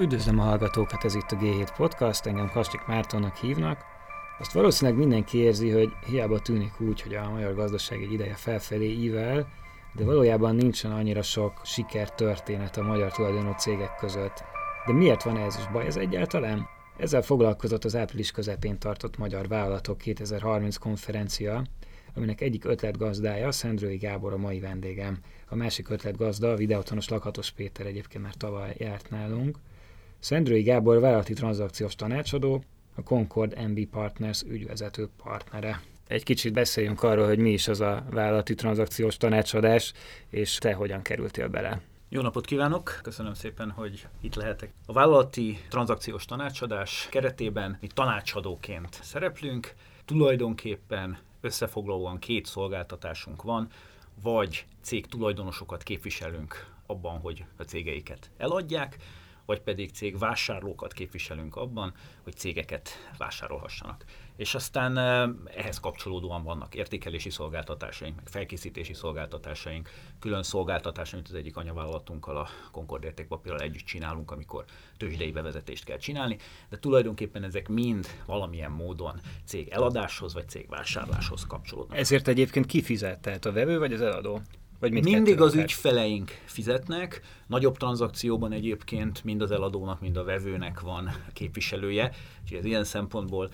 Üdvözlöm a hallgatókat, ez itt a G7 Podcast, engem Kastik Mártonnak hívnak. Azt valószínűleg mindenki érzi, hogy hiába tűnik úgy, hogy a magyar gazdaság egy ideje felfelé ível, de valójában nincsen annyira sok sikertörténet a magyar tulajdonú cégek között. De miért van ez, és baj ez egyáltalán? Ezzel foglalkozott az április közepén tartott Magyar Vállalatok 2030 konferencia, aminek egyik ötletgazdája Szendrői Gábor a mai vendégem. A másik ötletgazda a videótonos Lakatos Péter egyébként már tavaly járt nálunk. Szendrői Gábor vállalati tranzakciós tanácsadó, a Concord MB Partners ügyvezető partnere. Egy kicsit beszéljünk arról, hogy mi is az a vállalati tranzakciós tanácsadás, és te hogyan kerültél bele. Jó napot kívánok! Köszönöm szépen, hogy itt lehetek. A vállalati tranzakciós tanácsadás keretében mi tanácsadóként szereplünk. Tulajdonképpen összefoglalóan két szolgáltatásunk van, vagy cég tulajdonosokat képviselünk abban, hogy a cégeiket eladják, vagy pedig cég vásárlókat képviselünk abban, hogy cégeket vásárolhassanak. És aztán ehhez kapcsolódóan vannak értékelési szolgáltatásaink, meg felkészítési szolgáltatásaink, külön szolgáltatásaink, az egyik anyavállalatunkkal, a Concord értékpapírral együtt csinálunk, amikor tőzsdei bevezetést kell csinálni, de tulajdonképpen ezek mind valamilyen módon cég eladáshoz vagy cég vásárláshoz kapcsolódnak. Ezért egyébként kifizet, tehát a vevő vagy az eladó? Vagy Mindig az ügyfeleink fizetnek, nagyobb tranzakcióban egyébként mind az eladónak, mind a vevőnek van képviselője, úgyhogy ez ilyen szempontból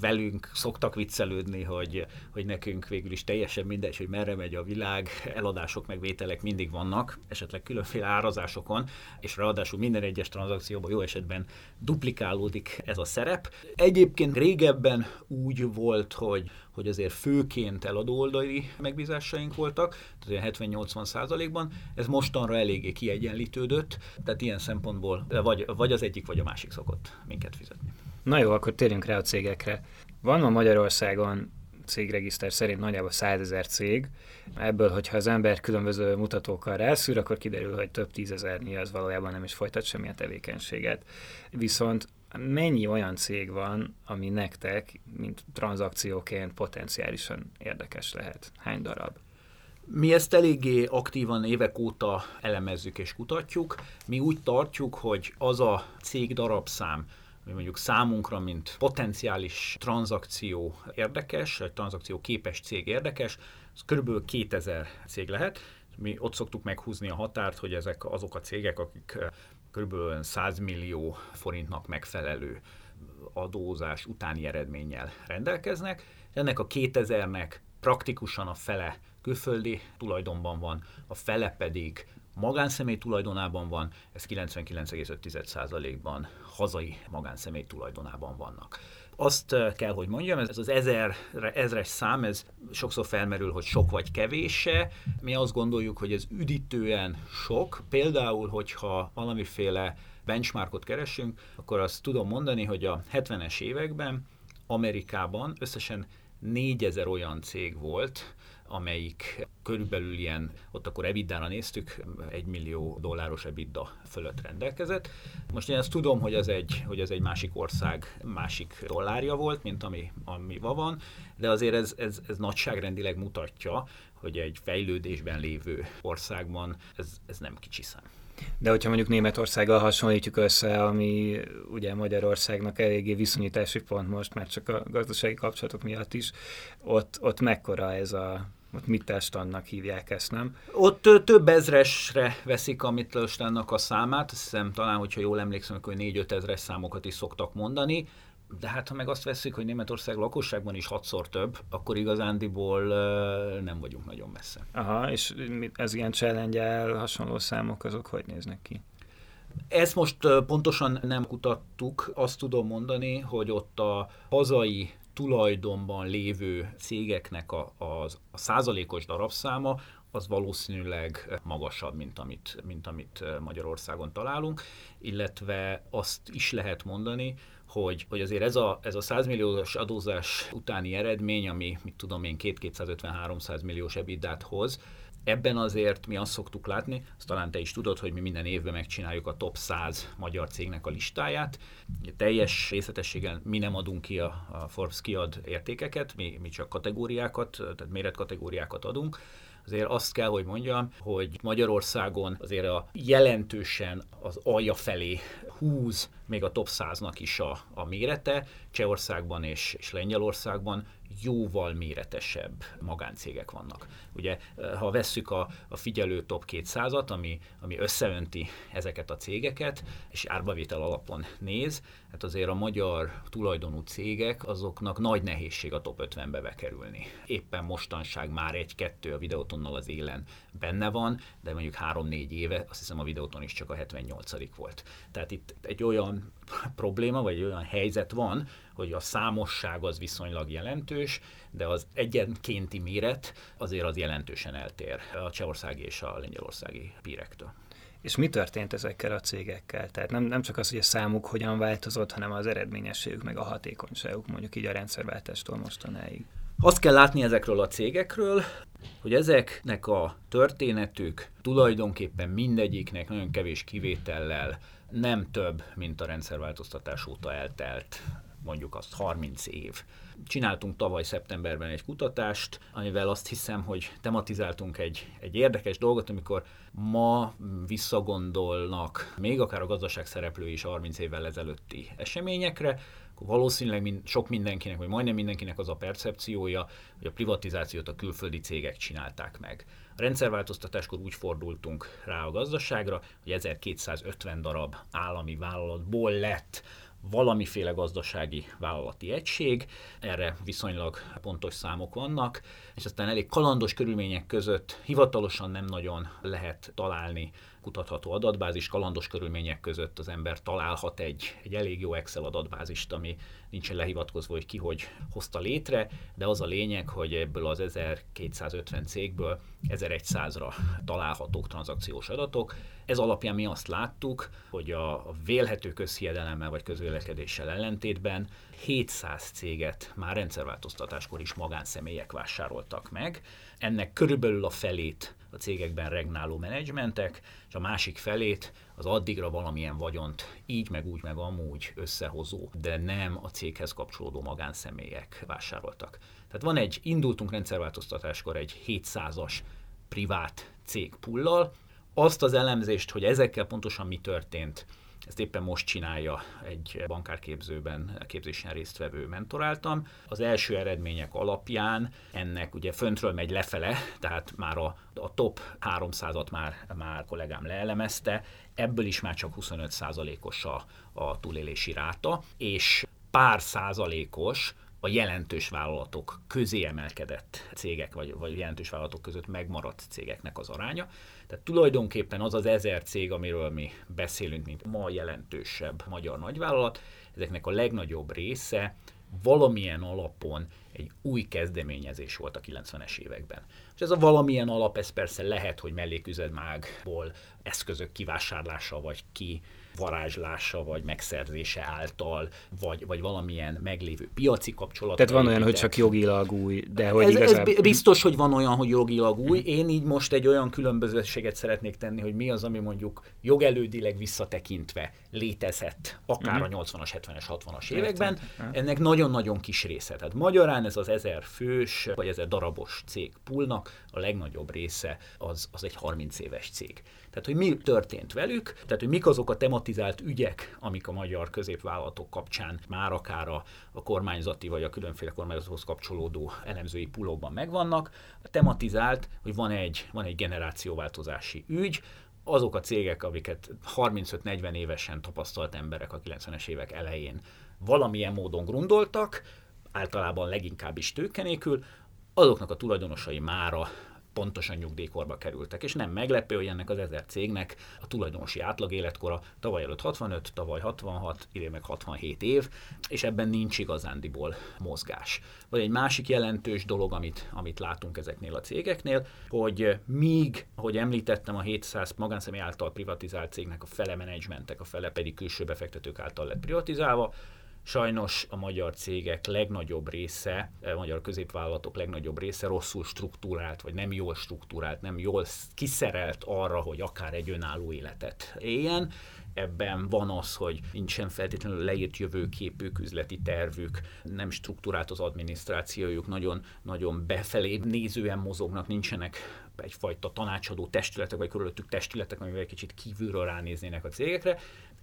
velünk szoktak viccelődni, hogy, hogy nekünk végül is teljesen mindegy, hogy merre megy a világ, eladások, meg vételek mindig vannak, esetleg különféle árazásokon, és ráadásul minden egyes tranzakcióban jó esetben duplikálódik ez a szerep. Egyébként régebben úgy volt, hogy, hogy azért főként eladó oldali megbízásaink voltak, tehát 70-80 százalékban, ez mostanra eléggé kiegyenlítődött, tehát ilyen szempontból vagy, vagy az egyik, vagy a másik szokott minket fizetni. Na jó, akkor térjünk rá a cégekre. Van ma Magyarországon cégregiszter szerint nagyjából 100 ezer cég. Ebből, hogyha az ember különböző mutatókkal rászűr, akkor kiderül, hogy több tízezernyi az valójában nem is folytat semmilyen tevékenységet. Viszont mennyi olyan cég van, ami nektek, mint tranzakcióként potenciálisan érdekes lehet? Hány darab? Mi ezt eléggé aktívan évek óta elemezzük és kutatjuk. Mi úgy tartjuk, hogy az a cég darabszám, ami mondjuk számunkra, mint potenciális tranzakció érdekes, vagy tranzakció képes cég érdekes, az kb. 2000 cég lehet. Mi ott szoktuk meghúzni a határt, hogy ezek azok a cégek, akik kb. 100 millió forintnak megfelelő adózás utáni eredménnyel rendelkeznek. Ennek a 2000-nek praktikusan a fele külföldi tulajdonban van, a fele pedig magánszemély tulajdonában van, ez 99,5%-ban hazai magánszemély tulajdonában vannak. Azt eh, kell, hogy mondjam, ez az ezer, ezres szám, ez sokszor felmerül, hogy sok vagy kevése. Mi azt gondoljuk, hogy ez üdítően sok. Például, hogyha valamiféle benchmarkot keresünk, akkor azt tudom mondani, hogy a 70-es években Amerikában összesen 4000 olyan cég volt, amelyik körülbelül ilyen, ott akkor EBITDA-ra néztük, egy millió dolláros EBITDA fölött rendelkezett. Most én ezt tudom, hogy ez egy, hogy ez egy másik ország másik dollárja volt, mint ami, ami van, de azért ez, ez, ez nagyságrendileg mutatja, hogy egy fejlődésben lévő országban ez, ez nem kicsi szám. De hogyha mondjuk Németországgal hasonlítjuk össze, ami ugye Magyarországnak eléggé viszonyítási pont most, már csak a gazdasági kapcsolatok miatt is, ott, ott mekkora ez a ott Mittelstandnak hívják ezt, nem? Ott több ezresre veszik a Mittelstandnak a számát, azt hiszem talán, hogyha jól emlékszem, akkor 4-5 ezres számokat is szoktak mondani, de hát ha meg azt veszik, hogy Németország lakosságban is hatszor több, akkor igazándiból nem vagyunk nagyon messze. Aha, és ez ilyen challenge hasonló számok, azok hogy néznek ki? Ezt most pontosan nem kutattuk, azt tudom mondani, hogy ott a hazai tulajdonban lévő cégeknek a, a, a százalékos darabszáma az valószínűleg magasabb, mint amit, mint amit Magyarországon találunk, illetve azt is lehet mondani, hogy, hogy azért ez a, ez a 100 milliós adózás utáni eredmény, ami, mit tudom én, 250-300 milliós ebidát hoz, Ebben azért mi azt szoktuk látni, azt talán te is tudod, hogy mi minden évben megcsináljuk a top 100 magyar cégnek a listáját. Teljes részletességgel mi nem adunk ki, a, a Forbes kiad értékeket, mi, mi csak kategóriákat, tehát méretkategóriákat adunk. Azért azt kell, hogy mondjam, hogy Magyarországon azért a jelentősen az alja felé húz még a top 100-nak is a, a mérete, Csehországban és, és Lengyelországban jóval méretesebb magáncégek vannak. Ugye, ha vesszük a, a figyelő top 200-at, ami, ami összeönti ezeket a cégeket, és árbavétel alapon néz, hát azért a magyar tulajdonú cégek, azoknak nagy nehézség a top 50-be bekerülni. Éppen mostanság már egy-kettő a videótonnal az élen benne van, de mondjuk 3-4 éve, azt hiszem a videóton is csak a 78 volt. Tehát itt egy olyan probléma, vagy egy olyan helyzet van, hogy a számosság az viszonylag jelentős, de az egyenkénti méret azért az jelentősen eltér a csehországi és a lengyelországi pírektől. És mi történt ezekkel a cégekkel? Tehát nem, nem csak az, hogy a számuk hogyan változott, hanem az eredményességük, meg a hatékonyságuk, mondjuk így a rendszerváltástól mostanáig. Azt kell látni ezekről a cégekről, hogy ezeknek a történetük tulajdonképpen mindegyiknek nagyon kevés kivétellel nem több, mint a rendszerváltoztatás óta eltelt mondjuk azt 30 év. Csináltunk tavaly szeptemberben egy kutatást, amivel azt hiszem, hogy tematizáltunk egy, egy érdekes dolgot, amikor ma visszagondolnak még akár a gazdaság szereplői is 30 évvel ezelőtti eseményekre, akkor valószínűleg mind, sok mindenkinek, vagy majdnem mindenkinek az a percepciója, hogy a privatizációt a külföldi cégek csinálták meg. A rendszerváltoztatáskor úgy fordultunk rá a gazdaságra, hogy 1250 darab állami vállalatból lett valamiféle gazdasági vállalati egység, erre viszonylag pontos számok vannak, és aztán elég kalandos körülmények között hivatalosan nem nagyon lehet találni kutatható adatbázis, kalandos körülmények között az ember találhat egy, egy elég jó Excel adatbázist, ami nincsen lehivatkozva, hogy ki hogy hozta létre, de az a lényeg, hogy ebből az 1250 cégből 1100-ra találhatók tranzakciós adatok. Ez alapján mi azt láttuk, hogy a vélhető közhiedelemmel vagy közvélekedéssel ellentétben 700 céget már rendszerváltoztatáskor is magánszemélyek vásároltak meg. Ennek körülbelül a felét a cégekben regnáló menedzsmentek, és a másik felét az addigra valamilyen vagyont így, meg úgy, meg amúgy összehozó, de nem a céghez kapcsolódó magánszemélyek vásároltak. Tehát van egy, indultunk rendszerváltoztatáskor egy 700-as privát cégpullal, azt az elemzést, hogy ezekkel pontosan mi történt, ezt éppen most csinálja egy bankárképzőben képzésen résztvevő mentoráltam. Az első eredmények alapján ennek ugye föntről megy lefele, tehát már a, a top 300-at már, már kollégám leelemezte, ebből is már csak 25%-os a, a túlélési ráta, és pár százalékos a jelentős vállalatok közé emelkedett cégek, vagy, vagy jelentős vállalatok között megmaradt cégeknek az aránya. Tehát tulajdonképpen az az ezer cég, amiről mi beszélünk, mint ma jelentősebb magyar nagyvállalat, ezeknek a legnagyobb része valamilyen alapon egy új kezdeményezés volt a 90-es években. És ez a valamilyen alap, ez persze lehet, hogy melléküzemmágból eszközök kivásárlása vagy ki varázslása vagy megszerzése által, vagy, vagy valamilyen meglévő piaci kapcsolat. Tehát van olyan, hogy csak jogilag új, de hogy ez, igazából... ez biztos, hogy van olyan, hogy jogilag új. Én így most egy olyan különbözőséget szeretnék tenni, hogy mi az, ami mondjuk jogelődileg visszatekintve létezett, akár uh-huh. a 80-as, 70-es, 60-as években. Ennek nagyon-nagyon kis része. Tehát magyarán ez az ezer fős, vagy ezer darabos cég poolnak a legnagyobb része az, az egy 30 éves cég. Tehát, hogy mi történt velük, tehát, hogy mik azok a tematizált ügyek, amik a magyar középvállalatok kapcsán már akár a, a kormányzati vagy a különféle kormányzathoz kapcsolódó elemzői pulókban megvannak. Tematizált, hogy van egy, van egy generációváltozási ügy, azok a cégek, amiket 35-40 évesen tapasztalt emberek a 90-es évek elején valamilyen módon grundoltak, általában leginkább is tőkenélkül, azoknak a tulajdonosai mára pontosan nyugdíjkorba kerültek. És nem meglepő, hogy ennek az ezer cégnek a tulajdonosi átlag életkora tavaly előtt 65, tavaly 66, idén meg 67 év, és ebben nincs igazándiból mozgás. Vagy egy másik jelentős dolog, amit, amit látunk ezeknél a cégeknél, hogy míg, ahogy említettem, a 700 magánszemély által privatizált cégnek a fele menedzsmentek, a fele pedig külső befektetők által lett privatizálva, Sajnos a magyar cégek legnagyobb része, a magyar középvállalatok legnagyobb része rosszul struktúrált, vagy nem jól struktúrált, nem jól kiszerelt arra, hogy akár egy önálló életet éljen. Ebben van az, hogy nincsen feltétlenül leírt jövőképük, üzleti tervük, nem struktúrált az adminisztrációjuk, nagyon, nagyon befelé nézően mozognak, nincsenek egyfajta tanácsadó testületek, vagy körülöttük testületek, amivel egy kicsit kívülről ránéznének a cégekre,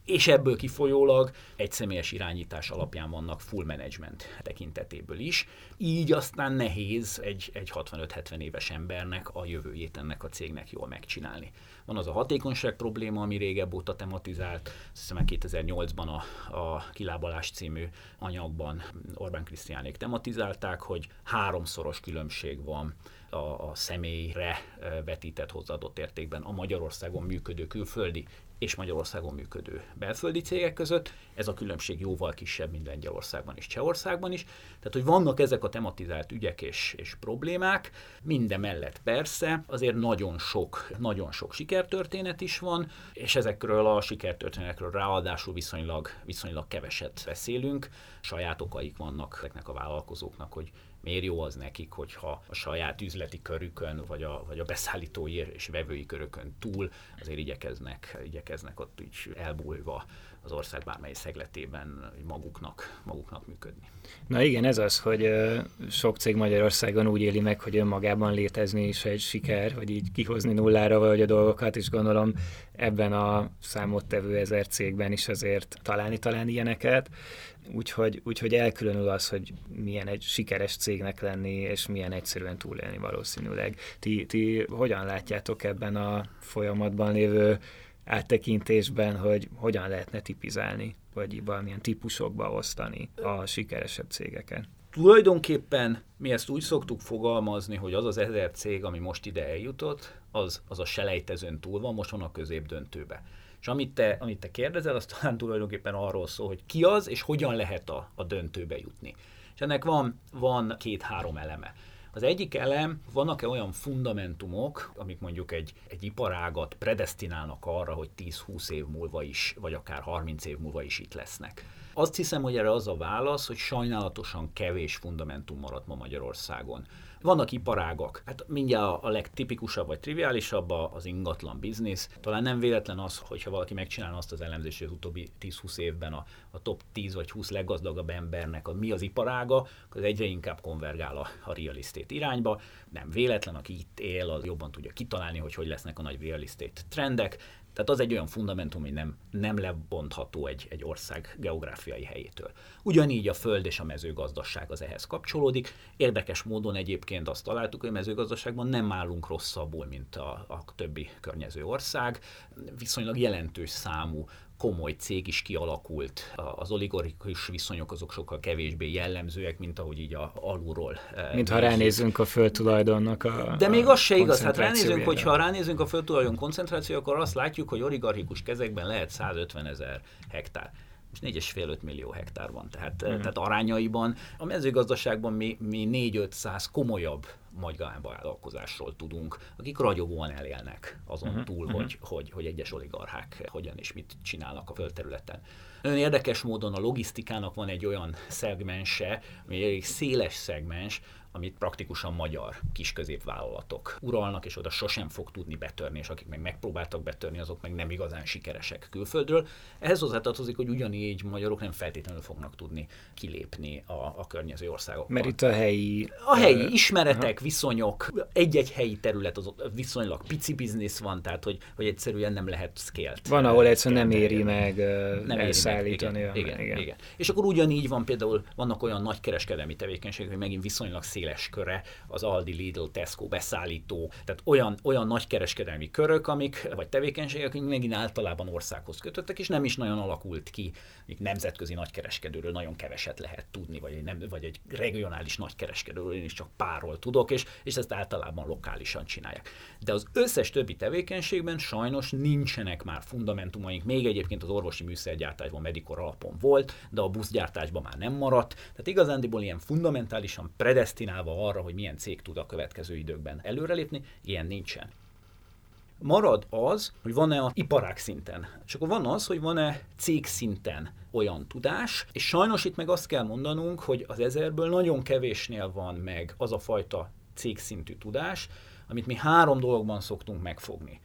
és ebből kifolyólag egy személyes irányítás alapján vannak full management tekintetéből is. Így aztán nehéz egy, egy 65-70 éves embernek a jövőjét ennek a cégnek jól megcsinálni. Van az a hatékonyság probléma, ami régebb óta tematizált, hiszem 2008-ban a, a Kilábalás című anyagban Orbán Krisztiánék tematizálták, hogy háromszoros különbség van a, a személyre vetített hozzáadott értékben a Magyarországon működő külföldi és Magyarországon működő belföldi cégek között. Ez a különbség jóval kisebb, mint Lengyelországban és Csehországban is. Tehát, hogy vannak ezek a tematizált ügyek és, és problémák, minden mellett persze, azért nagyon sok, nagyon sok sikertörténet is van, és ezekről a sikertörténetekről ráadásul viszonylag, viszonylag keveset beszélünk. Saját okaik vannak ezeknek a vállalkozóknak, hogy miért jó az nekik, hogyha a saját üzleti körükön, vagy a, vagy a beszállítói és vevői körökön túl azért igyekeznek, igyekeznek ott így elbújva az ország bármely szegletében maguknak, maguknak működni. Na igen, ez az, hogy sok cég Magyarországon úgy éli meg, hogy önmagában létezni is egy siker, hogy így kihozni nullára vagy a dolgokat, és gondolom ebben a számottevő ezer cégben is azért találni talán ilyeneket. Úgyhogy, úgyhogy elkülönül az, hogy milyen egy sikeres cégnek lenni, és milyen egyszerűen túlélni valószínűleg. Ti, ti hogyan látjátok ebben a folyamatban lévő áttekintésben, hogy hogyan lehetne tipizálni, vagy valamilyen típusokba osztani a sikeresebb cégeket? Tulajdonképpen mi ezt úgy szoktuk fogalmazni, hogy az az ezer cég, ami most ide eljutott, az, az a selejtezőn túl van, most van a középdöntőbe. És amit te, amit te kérdezel, az talán tulajdonképpen arról szól, hogy ki az, és hogyan lehet a, a döntőbe jutni. És ennek van, van két-három eleme. Az egyik elem, vannak-e olyan fundamentumok, amik mondjuk egy, egy iparágat predestinálnak arra, hogy 10-20 év múlva is, vagy akár 30 év múlva is itt lesznek. Azt hiszem, hogy erre az a válasz, hogy sajnálatosan kevés fundamentum maradt ma Magyarországon. Vannak iparágak, hát mindjárt a legtipikusabb vagy triviálisabb az ingatlan biznisz. Talán nem véletlen az, hogyha valaki megcsinálna azt az elemzést, hogy az utóbbi 10-20 évben a, a top 10 vagy 20 leggazdagabb embernek a, mi az iparága, az egyre inkább konvergál a, a real estate irányba. Nem véletlen, aki itt él, az jobban tudja kitalálni, hogy hogy lesznek a nagy real estate trendek. Tehát az egy olyan fundamentum, hogy nem, nem lebontható egy, egy ország geográfiai helyétől. Ugyanígy a föld és a mezőgazdaság az ehhez kapcsolódik. Érdekes módon egyébként azt találtuk, hogy a mezőgazdaságban nem állunk rosszabbul, mint a, a többi környező ország. Viszonylag jelentős számú komoly cég is kialakult. Az oligarchikus viszonyok azok sokkal kevésbé jellemzőek, mint ahogy így a, alulról. Eh, mint ha ránézünk a földtulajdonnak a De még az se igaz, hát ránézünk, hogyha ránézünk a földtulajdon koncentráció, akkor azt látjuk, hogy oligarchikus kezekben lehet 150 ezer hektár most 4,5-5 millió hektár van, tehát, mm. tehát arányaiban a mezőgazdaságban mi, mi 4-500 komolyabb magánvállalkozásról tudunk, akik ragyogóan elélnek azon uh-huh, túl, uh-huh. Hogy, hogy, hogy egyes oligarchák hogyan és mit csinálnak a földterületen. Nagyon érdekes módon a logisztikának van egy olyan szegmense, ami egy széles szegmens, amit praktikusan magyar kisközépvállalatok uralnak, és oda sosem fog tudni betörni, és akik meg megpróbáltak betörni, azok meg nem igazán sikeresek külföldről. Ehhez hozzátartozik, hogy ugyanígy magyarok nem feltétlenül fognak tudni kilépni a, a környező országokban. Mert itt a helyi... A helyi ismeretek, aha. viszonyok, egy-egy helyi terület az viszonylag pici biznisz van, tehát hogy, hogy egyszerűen nem lehet scale-t. Van, ahol egyszerűen nem éri meg nem elszállítani. Éri meg. Igen, igen, igen. igen. És akkor ugyanígy van például, vannak olyan nagy kereskedelmi tevékenységek, hogy megint viszonylag szél széles köre az Aldi, Lidl, Tesco beszállító, tehát olyan, olyan nagy kereskedelmi körök, amik, vagy tevékenységek, amik megint általában országhoz kötöttek, és nem is nagyon alakult ki, még nemzetközi nagykereskedőről nagyon keveset lehet tudni, vagy egy, nem, vagy egy regionális nagykereskedőről én is csak párról tudok, és, és ezt általában lokálisan csinálják. De az összes többi tevékenységben sajnos nincsenek már fundamentumaink, még egyébként az orvosi műszergyártásban medikor alapon volt, de a buszgyártásban már nem maradt. Tehát igazándiból ilyen fundamentálisan predestinál destinálva arra, hogy milyen cég tud a következő időkben előrelépni, ilyen nincsen. Marad az, hogy van-e a iparág szinten, és akkor van az, hogy van-e cég szinten olyan tudás, és sajnos itt meg azt kell mondanunk, hogy az ezerből nagyon kevésnél van meg az a fajta cégszintű tudás, amit mi három dologban szoktunk megfogni.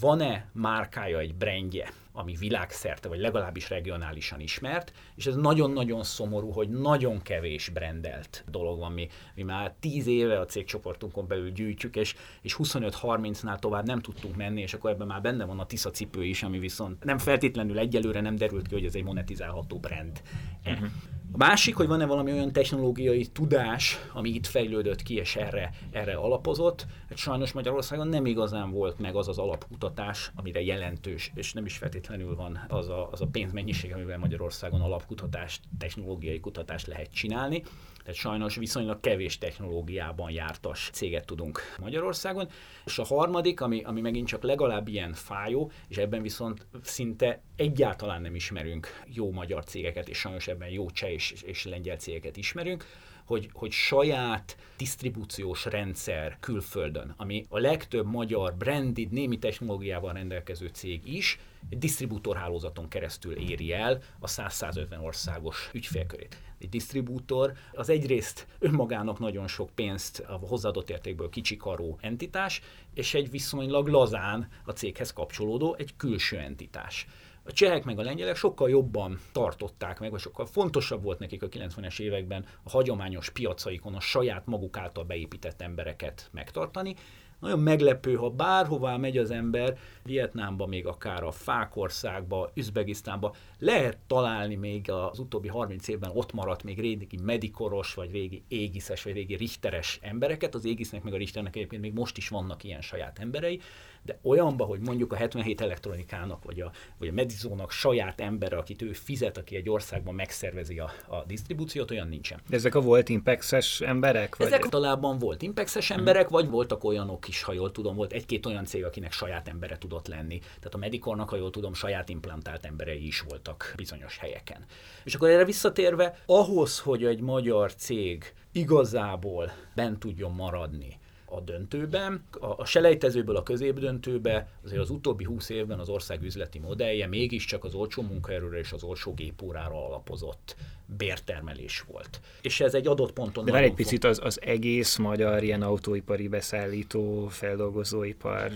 van-e márkája, egy brandje, ami világszerte, vagy legalábbis regionálisan ismert, és ez nagyon-nagyon szomorú, hogy nagyon kevés brandelt dolog van. Mi, mi már 10 éve a cégcsoportunkon belül gyűjtjük, és, és 25-30-nál tovább nem tudtunk menni, és akkor ebben már benne van a Tisza cipő is, ami viszont nem feltétlenül egyelőre nem derült ki, hogy ez egy monetizálható brand. Uh-huh. A másik, hogy van-e valami olyan technológiai tudás, ami itt fejlődött ki, és erre, erre alapozott. Hát sajnos Magyarországon nem igazán volt meg az az alapkutatás, amire jelentős, és nem is feltétlenül van az a, az a pénzmennyiség, amivel Magyarországon alapkutatást, technológiai kutatást lehet csinálni. Tehát sajnos viszonylag kevés technológiában jártas céget tudunk Magyarországon. És a harmadik, ami, ami megint csak legalább ilyen fájó, és ebben viszont szinte egyáltalán nem ismerünk jó magyar cégeket, és sajnos ebben jó cseh és, és lengyel cégeket ismerünk, hogy, hogy saját disztribúciós rendszer külföldön, ami a legtöbb magyar branded, némi technológiával rendelkező cég is, egy disztribútorhálózaton keresztül éri el a 100-150 országos ügyfélkörét. Egy disztribútor az egyrészt önmagának nagyon sok pénzt a hozzáadott értékből kicsikaró entitás, és egy viszonylag lazán a céghez kapcsolódó egy külső entitás. A csehek meg a lengyelek sokkal jobban tartották meg, vagy sokkal fontosabb volt nekik a 90-es években a hagyományos piacaikon a saját maguk által beépített embereket megtartani, nagyon meglepő, ha bárhová megy az ember, Vietnámba, még akár a Fákországba, Üzbegisztánba, lehet találni még az utóbbi 30 évben ott maradt még régi medikoros, vagy régi égiszes, vagy régi richteres embereket. Az égisznek meg a richternek egyébként még most is vannak ilyen saját emberei, de olyanba, hogy mondjuk a 77 elektronikának, vagy a, vagy a Medizónak saját ember, akit ő fizet, aki egy országban megszervezi a, a disztribúciót, olyan nincsen. De ezek a volt impexes emberek? Vagy? Ezek talában volt impexes emberek, hmm. vagy voltak olyanok is, ha jól tudom, volt egy-két olyan cég, akinek saját embere tudott lenni. Tehát a Medicornak, ha jól tudom, saját implantált emberei is voltak bizonyos helyeken. És akkor erre visszatérve, ahhoz, hogy egy magyar cég igazából bent tudjon maradni, a döntőben. A, a selejtezőből a középdöntőbe azért az utóbbi 20 évben az ország üzleti modellje mégiscsak az olcsó munkaerőre és az olcsó gépórára alapozott bértermelés volt. És ez egy adott ponton... De egy picit az, az egész magyar ilyen autóipari beszállító, feldolgozóipar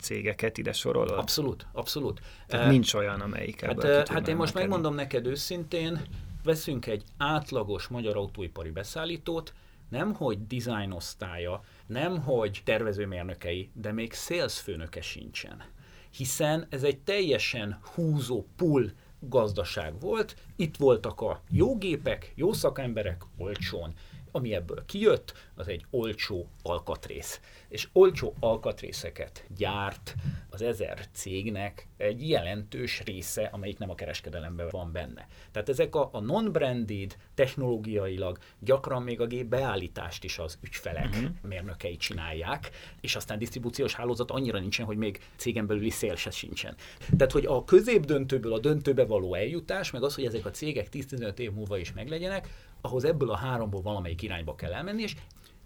cégeket ide sorolod? Abszolút, abszolút. Tehát uh, nincs olyan, amelyik Hát, uh, hát én most megmondom neked őszintén, veszünk egy átlagos magyar autóipari beszállítót, nem hogy design osztálya, nem hogy tervezőmérnökei, de még sales főnöke sincsen. Hiszen ez egy teljesen húzó pull gazdaság volt, itt voltak a jó gépek, jó szakemberek, olcsón. Ami ebből kijött, az egy olcsó alkatrész. És olcsó alkatrészeket gyárt az ezer cégnek egy jelentős része, amelyik nem a kereskedelemben van benne. Tehát ezek a, a non-branded, technológiailag gyakran még a gép beállítást is az ügyfelek uh-huh. mérnökei csinálják, és aztán disztribúciós hálózat annyira nincsen, hogy még cégen belüli szél se sincsen. Tehát, hogy a középdöntőből a döntőbe való eljutás, meg az, hogy ezek a cégek 10-15 év múlva is meglegyenek, ahhoz ebből a háromból valamelyik irányba kell elmenni, és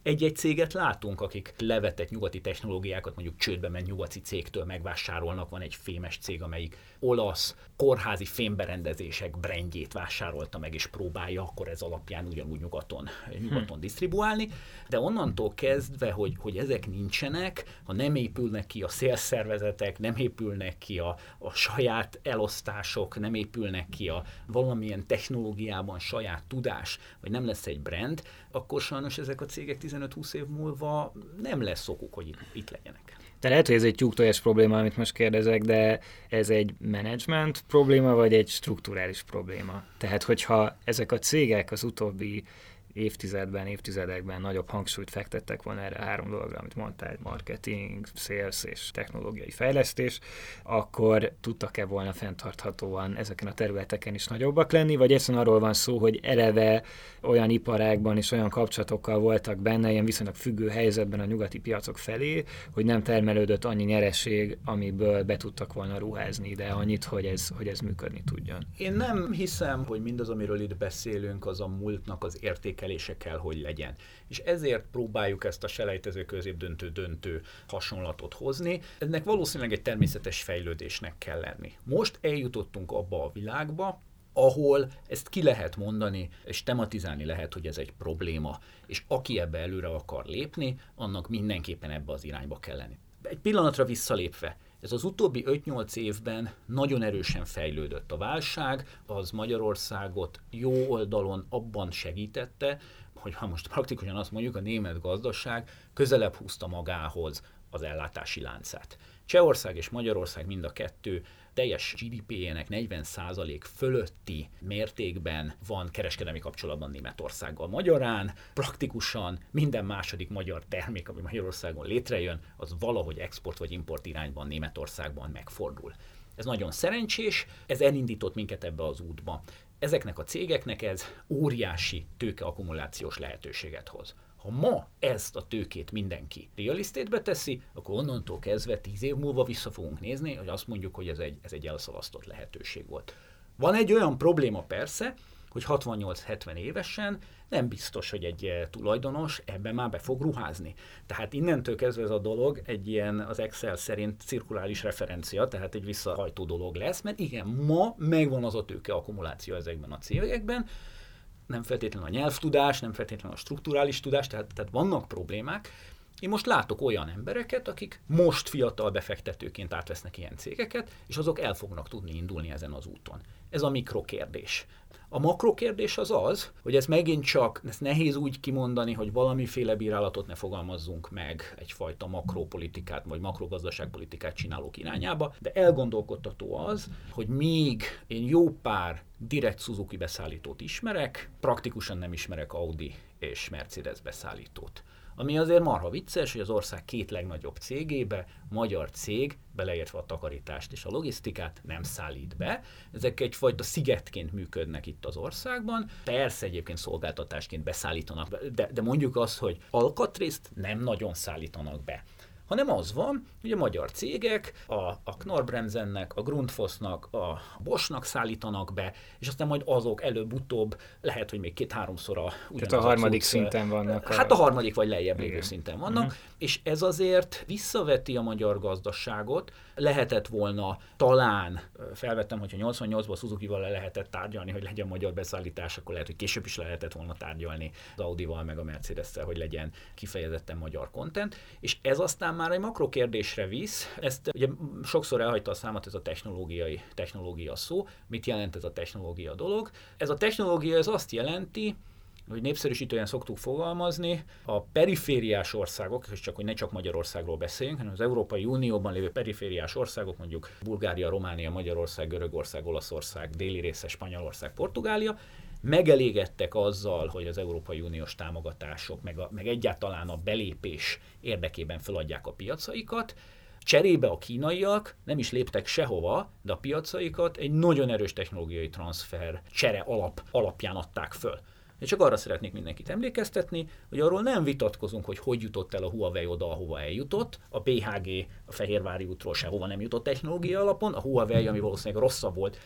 egy-egy céget látunk, akik levetett nyugati technológiákat, mondjuk csődbe ment nyugati cégtől megvásárolnak. Van egy fémes cég, amelyik olasz kórházi fémberendezések brandjét vásárolta meg, és próbálja akkor ez alapján ugyanúgy nyugaton, nyugaton hm. disztribuálni. De onnantól kezdve, hogy, hogy ezek nincsenek, ha nem épülnek ki a szélszervezetek, nem épülnek ki a, a saját elosztások, nem épülnek ki a valamilyen technológiában saját tudás, vagy nem lesz egy brand, akkor sajnos ezek a cégek 15-20 év múlva nem lesz okuk, hogy itt, legyenek. De lehet, hogy ez egy tyúktojás probléma, amit most kérdezek, de ez egy management probléma, vagy egy strukturális probléma? Tehát, hogyha ezek a cégek az utóbbi évtizedben, évtizedekben nagyobb hangsúlyt fektettek volna erre három dologra, amit mondtál, marketing, sales és technológiai fejlesztés, akkor tudtak-e volna fenntarthatóan ezeken a területeken is nagyobbak lenni, vagy egyszerűen arról van szó, hogy eleve olyan iparágban és olyan kapcsolatokkal voltak benne, ilyen viszonylag függő helyzetben a nyugati piacok felé, hogy nem termelődött annyi nyereség, amiből be tudtak volna ruházni de annyit, hogy ez, hogy ez működni tudjon. Én nem hiszem, hogy mindaz, amiről itt beszélünk, az a múltnak az értéke értékelése kell, hogy legyen. És ezért próbáljuk ezt a selejtező középdöntő döntő hasonlatot hozni. Ennek valószínűleg egy természetes fejlődésnek kell lenni. Most eljutottunk abba a világba, ahol ezt ki lehet mondani, és tematizálni lehet, hogy ez egy probléma, és aki ebbe előre akar lépni, annak mindenképpen ebbe az irányba kell lenni. Egy pillanatra visszalépve, Ez az utóbbi 5-8 évben nagyon erősen fejlődött. A válság az Magyarországot jó oldalon abban segítette, hogy ha most praktikusan azt mondjuk, a német gazdaság közelebb húzta magához az ellátási láncát. Csehország és Magyarország mind a kettő teljes GDP-jének 40% fölötti mértékben van kereskedelmi kapcsolatban Németországgal. Magyarán praktikusan minden második magyar termék, ami Magyarországon létrejön, az valahogy export vagy import irányban Németországban megfordul. Ez nagyon szerencsés, ez elindított minket ebbe az útba. Ezeknek a cégeknek ez óriási tőkeakkumulációs lehetőséget hoz. Ha ma ezt a tőkét mindenki real estate teszi, akkor onnantól kezdve tíz év múlva vissza fogunk nézni, hogy azt mondjuk, hogy ez egy, ez egy elszalasztott lehetőség volt. Van egy olyan probléma persze, hogy 68-70 évesen nem biztos, hogy egy eh, tulajdonos ebben már be fog ruházni. Tehát innentől kezdve ez a dolog egy ilyen az Excel szerint cirkuláris referencia, tehát egy visszahajtó dolog lesz, mert igen, ma megvan az a tőke akkumuláció ezekben a cégekben, nem feltétlenül a nyelvtudás, nem feltétlenül a strukturális tudás, tehát, tehát vannak problémák. Én most látok olyan embereket, akik most fiatal befektetőként átvesznek ilyen cégeket, és azok el fognak tudni indulni ezen az úton. Ez a mikrokérdés. A makrokérdés az az, hogy ez megint csak, ez nehéz úgy kimondani, hogy valamiféle bírálatot ne fogalmazzunk meg egyfajta makropolitikát vagy makrogazdaságpolitikát csinálók irányába, de elgondolkodtató az, hogy még én jó pár direkt Suzuki beszállítót ismerek, praktikusan nem ismerek Audi és Mercedes beszállítót. Ami azért marha vicces, hogy az ország két legnagyobb cégébe magyar cég, beleértve a takarítást és a logisztikát nem szállít be. Ezek egyfajta szigetként működnek itt az országban. Persze egyébként szolgáltatásként beszállítanak, de, de mondjuk azt, hogy alkatrészt nem nagyon szállítanak be hanem az van, hogy a magyar cégek a, a Knorr-Bremsennek, a Grundfosnak, a Boschnak szállítanak be, és aztán majd azok előbb-utóbb lehet, hogy még két-háromszor a Tehát a harmadik cucc, szinten vannak. Hát a, a harmadik vagy lejjebb lévő szinten vannak, uh-huh. és ez azért visszaveti a magyar gazdaságot, lehetett volna talán, felvettem, hogyha 88-ban Suzuki-val le lehetett tárgyalni, hogy legyen magyar beszállítás, akkor lehet, hogy később is lehetett volna tárgyalni az Audi-val, meg a mercedes hogy legyen kifejezetten magyar content, és ez aztán már egy makrokérdésre visz, ezt ugye sokszor elhagyta a számat ez a technológiai technológia szó. Mit jelent ez a technológia dolog? Ez a technológia ez azt jelenti, hogy népszerűsítően szoktuk fogalmazni, a perifériás országok, és csak hogy ne csak Magyarországról beszéljünk, hanem az Európai Unióban lévő perifériás országok, mondjuk Bulgária, Románia, Magyarország, Görögország, Olaszország, déli része, Spanyolország, Portugália, megelégedtek azzal, hogy az Európai Uniós támogatások, meg, a, meg egyáltalán a belépés érdekében feladják a piacaikat, Cserébe a kínaiak nem is léptek sehova, de a piacaikat egy nagyon erős technológiai transfer csere alap, alapján adták föl. Én csak arra szeretnék mindenkit emlékeztetni, hogy arról nem vitatkozunk, hogy hogy jutott el a Huawei oda, ahova eljutott. A BHG a Fehérvári útról sehova nem jutott technológia alapon, a Huawei, ami valószínűleg rosszabb volt,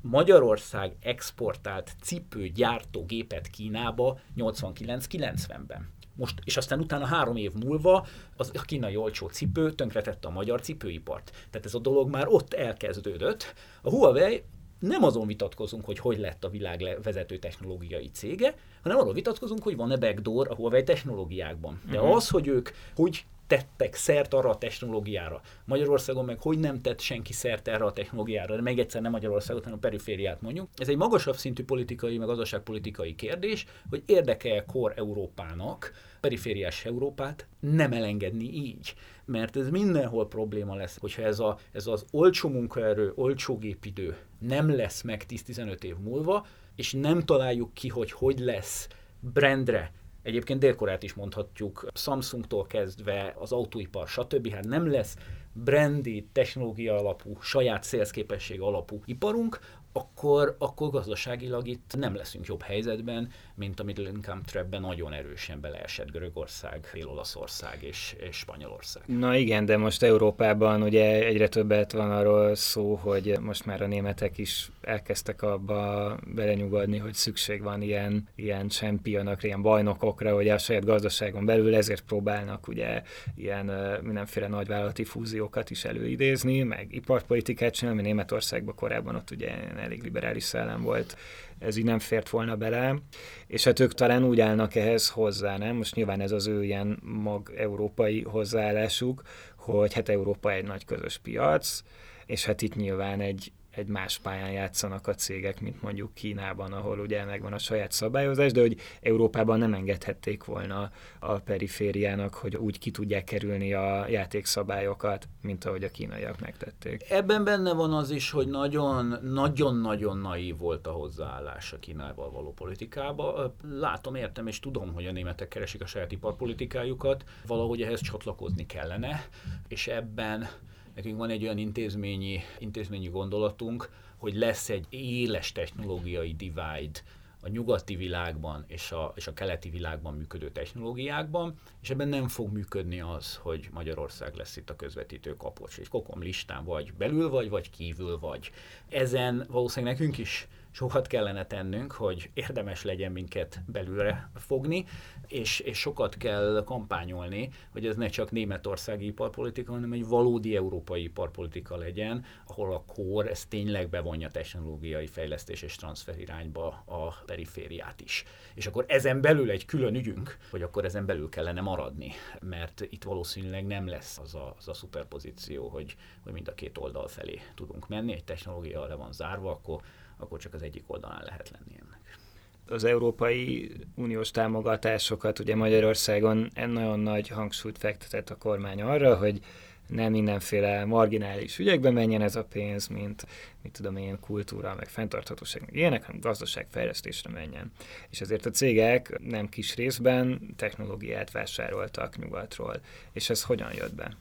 Magyarország exportált cipőgyártó gépet Kínába 89-90-ben. Most, és aztán utána három év múlva az a kínai olcsó cipő tönkretette a magyar cipőipart. Tehát ez a dolog már ott elkezdődött. A Huawei nem azon vitatkozunk, hogy hogy lett a világ vezető technológiai cége, hanem arról vitatkozunk, hogy van-e backdoor a Huawei technológiákban. De uh-huh. az, hogy ők hogy tettek szert arra a technológiára. Magyarországon meg hogy nem tett senki szert erre a technológiára, de még egyszer nem Magyarországot, hanem a perifériát mondjuk. Ez egy magasabb szintű politikai, meg gazdaságpolitikai kérdés, hogy érdeke kor Európának, perifériás Európát nem elengedni így. Mert ez mindenhol probléma lesz, hogyha ez, a, ez az olcsó munkaerő, olcsó gépidő nem lesz meg 10-15 év múlva, és nem találjuk ki, hogy hogy lesz brandre, Egyébként Dél-Koreát is mondhatjuk, Samsungtól kezdve az autóipar, stb. Hát nem lesz brandi, technológia alapú, saját szélszképesség alapú iparunk, akkor, akkor gazdaságilag itt nem leszünk jobb helyzetben, mint a Middle Income Trap-ben nagyon erősen beleesett Görögország, Dél-Olaszország és, és Spanyolország. Na igen, de most Európában ugye egyre többet van arról szó, hogy most már a németek is elkezdtek abba belenyugodni, hogy szükség van ilyen, ilyen championokra, ilyen bajnokokra, hogy a saját gazdaságon belül ezért próbálnak ugye ilyen mindenféle nagyvállalati fúziókat is előidézni, meg iparpolitikát csinálni, Németországban korábban ott ugye elég liberális szellem volt, ez így nem fért volna bele, és hát ők talán úgy állnak ehhez hozzá, nem? Most nyilván ez az ő ilyen mag európai hozzáállásuk, hogy hát Európa egy nagy közös piac, és hát itt nyilván egy, egy más pályán játszanak a cégek, mint mondjuk Kínában, ahol ugye megvan a saját szabályozás, de hogy Európában nem engedhették volna a perifériának, hogy úgy ki tudják kerülni a játékszabályokat, mint ahogy a kínaiak megtették. Ebben benne van az is, hogy nagyon-nagyon naív volt a hozzáállás a Kínával való politikába. Látom, értem és tudom, hogy a németek keresik a saját iparpolitikájukat, valahogy ehhez csatlakozni kellene, és ebben Nekünk van egy olyan intézményi, intézményi gondolatunk, hogy lesz egy éles technológiai divide a nyugati világban és a, és a keleti világban működő technológiákban, és ebben nem fog működni az, hogy Magyarország lesz itt a közvetítő kapocs, és kokom listán vagy belül vagy, vagy kívül vagy. Ezen valószínűleg nekünk is sokat kellene tennünk, hogy érdemes legyen minket belülre fogni, és, és sokat kell kampányolni, hogy ez ne csak németországi iparpolitika, hanem egy valódi európai iparpolitika legyen, ahol a kor ez tényleg bevonja technológiai fejlesztés és transfer irányba a perifériát is. És akkor ezen belül egy külön ügyünk, hogy akkor ezen belül kellene maradni, mert itt valószínűleg nem lesz az a, az a szuperpozíció, hogy, hogy mind a két oldal felé tudunk menni, egy technológia le van zárva, akkor akkor csak az egyik oldalán lehet lenni. Az Európai Uniós támogatásokat ugye Magyarországon nagyon nagy hangsúlyt fektetett a kormány arra, hogy nem mindenféle marginális ügyekbe menjen ez a pénz, mint mit tudom én, kultúra, meg fenntarthatóság, meg ilyenek, hanem gazdaságfejlesztésre menjen. És ezért a cégek nem kis részben technológiát vásároltak nyugatról. És ez hogyan jött be?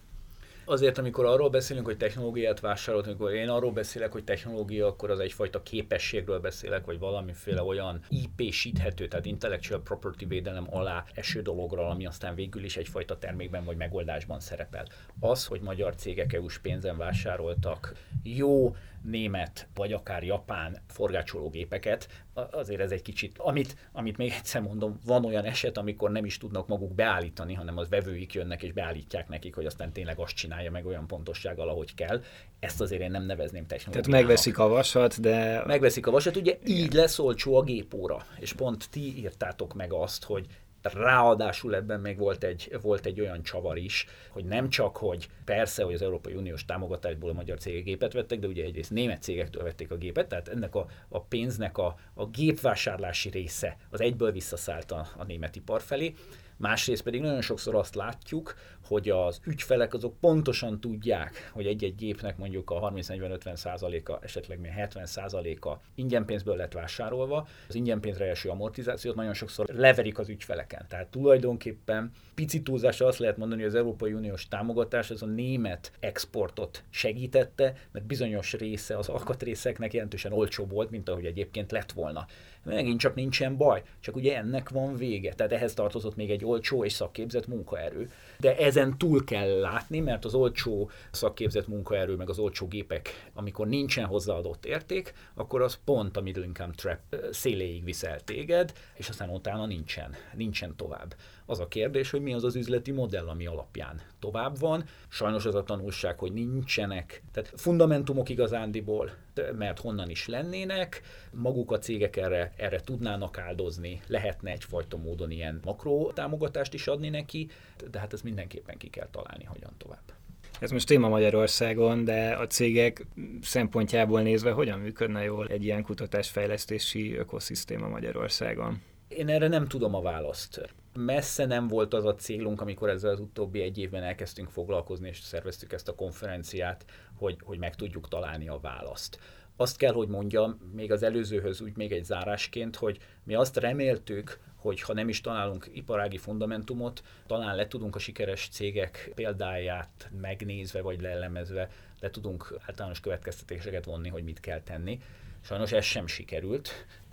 Azért, amikor arról beszélünk, hogy technológiát vásárolt, amikor én arról beszélek, hogy technológia, akkor az egyfajta képességről beszélek, vagy valamiféle olyan IP-síthető, tehát intellectual property védelem alá eső dologról, ami aztán végül is egyfajta termékben vagy megoldásban szerepel. Az, hogy magyar cégek EU-s pénzen vásároltak jó német vagy akár japán forgácsológépeket, azért ez egy kicsit, amit, amit még egyszer mondom, van olyan eset, amikor nem is tudnak maguk beállítani, hanem az vevőik jönnek és beállítják nekik, hogy aztán tényleg azt csinálja meg olyan pontossággal, ahogy kell. Ezt azért én nem nevezném technológiának. Tehát megveszik a vasat, de... Megveszik a vasat, ugye így lesz olcsó a gépóra. És pont ti írtátok meg azt, hogy Ráadásul ebben még volt egy, volt egy olyan csavar is, hogy nem csak, hogy persze, hogy az Európai Uniós támogatásból a magyar cégek gépet vettek, de ugye egyrészt német cégektől vették a gépet, tehát ennek a, a pénznek a, a gépvásárlási része az egyből visszaszállt a, a német ipar felé. Másrészt pedig nagyon sokszor azt látjuk, hogy az ügyfelek azok pontosan tudják, hogy egy-egy gépnek mondjuk a 30-40-50 százaléka, esetleg még 70 százaléka ingyen pénzből lett vásárolva. Az ingyen pénzre eső amortizációt nagyon sokszor leverik az ügyfeleken. Tehát tulajdonképpen pici túlzásra azt lehet mondani, hogy az Európai Uniós támogatás az a német exportot segítette, mert bizonyos része az alkatrészeknek jelentősen olcsóbb volt, mint ahogy egyébként lett volna. Megint csak nincsen baj, csak ugye ennek van vége. Tehát ehhez tartozott még egy olcsó és szakképzett munkaerő. De ezen túl kell látni, mert az olcsó szakképzett munkaerő, meg az olcsó gépek, amikor nincsen hozzáadott érték, akkor az pont a middle income trap széléig viszel téged, és aztán utána nincsen, nincsen tovább. Az a kérdés, hogy mi az az üzleti modell, ami alapján tovább van. Sajnos az a tanulság, hogy nincsenek, tehát fundamentumok igazándiból, mert honnan is lennének, maguk a cégek erre, erre tudnának áldozni, lehetne egyfajta módon ilyen makro támogatást is adni neki, de hát ez mindenképpen ki kell találni, hogyan tovább. Ez most téma Magyarországon, de a cégek szempontjából nézve hogyan működne jól egy ilyen kutatásfejlesztési ökoszisztéma Magyarországon? Én erre nem tudom a választ. Messze nem volt az a célunk, amikor ezzel az utóbbi egy évben elkezdtünk foglalkozni, és szerveztük ezt a konferenciát, hogy, hogy meg tudjuk találni a választ. Azt kell, hogy mondjam, még az előzőhöz úgy még egy zárásként, hogy mi azt reméltük, hogy ha nem is találunk iparági fundamentumot, talán le tudunk a sikeres cégek példáját megnézve vagy lelemezve, le tudunk általános következtetéseket vonni, hogy mit kell tenni. Sajnos ez sem sikerült.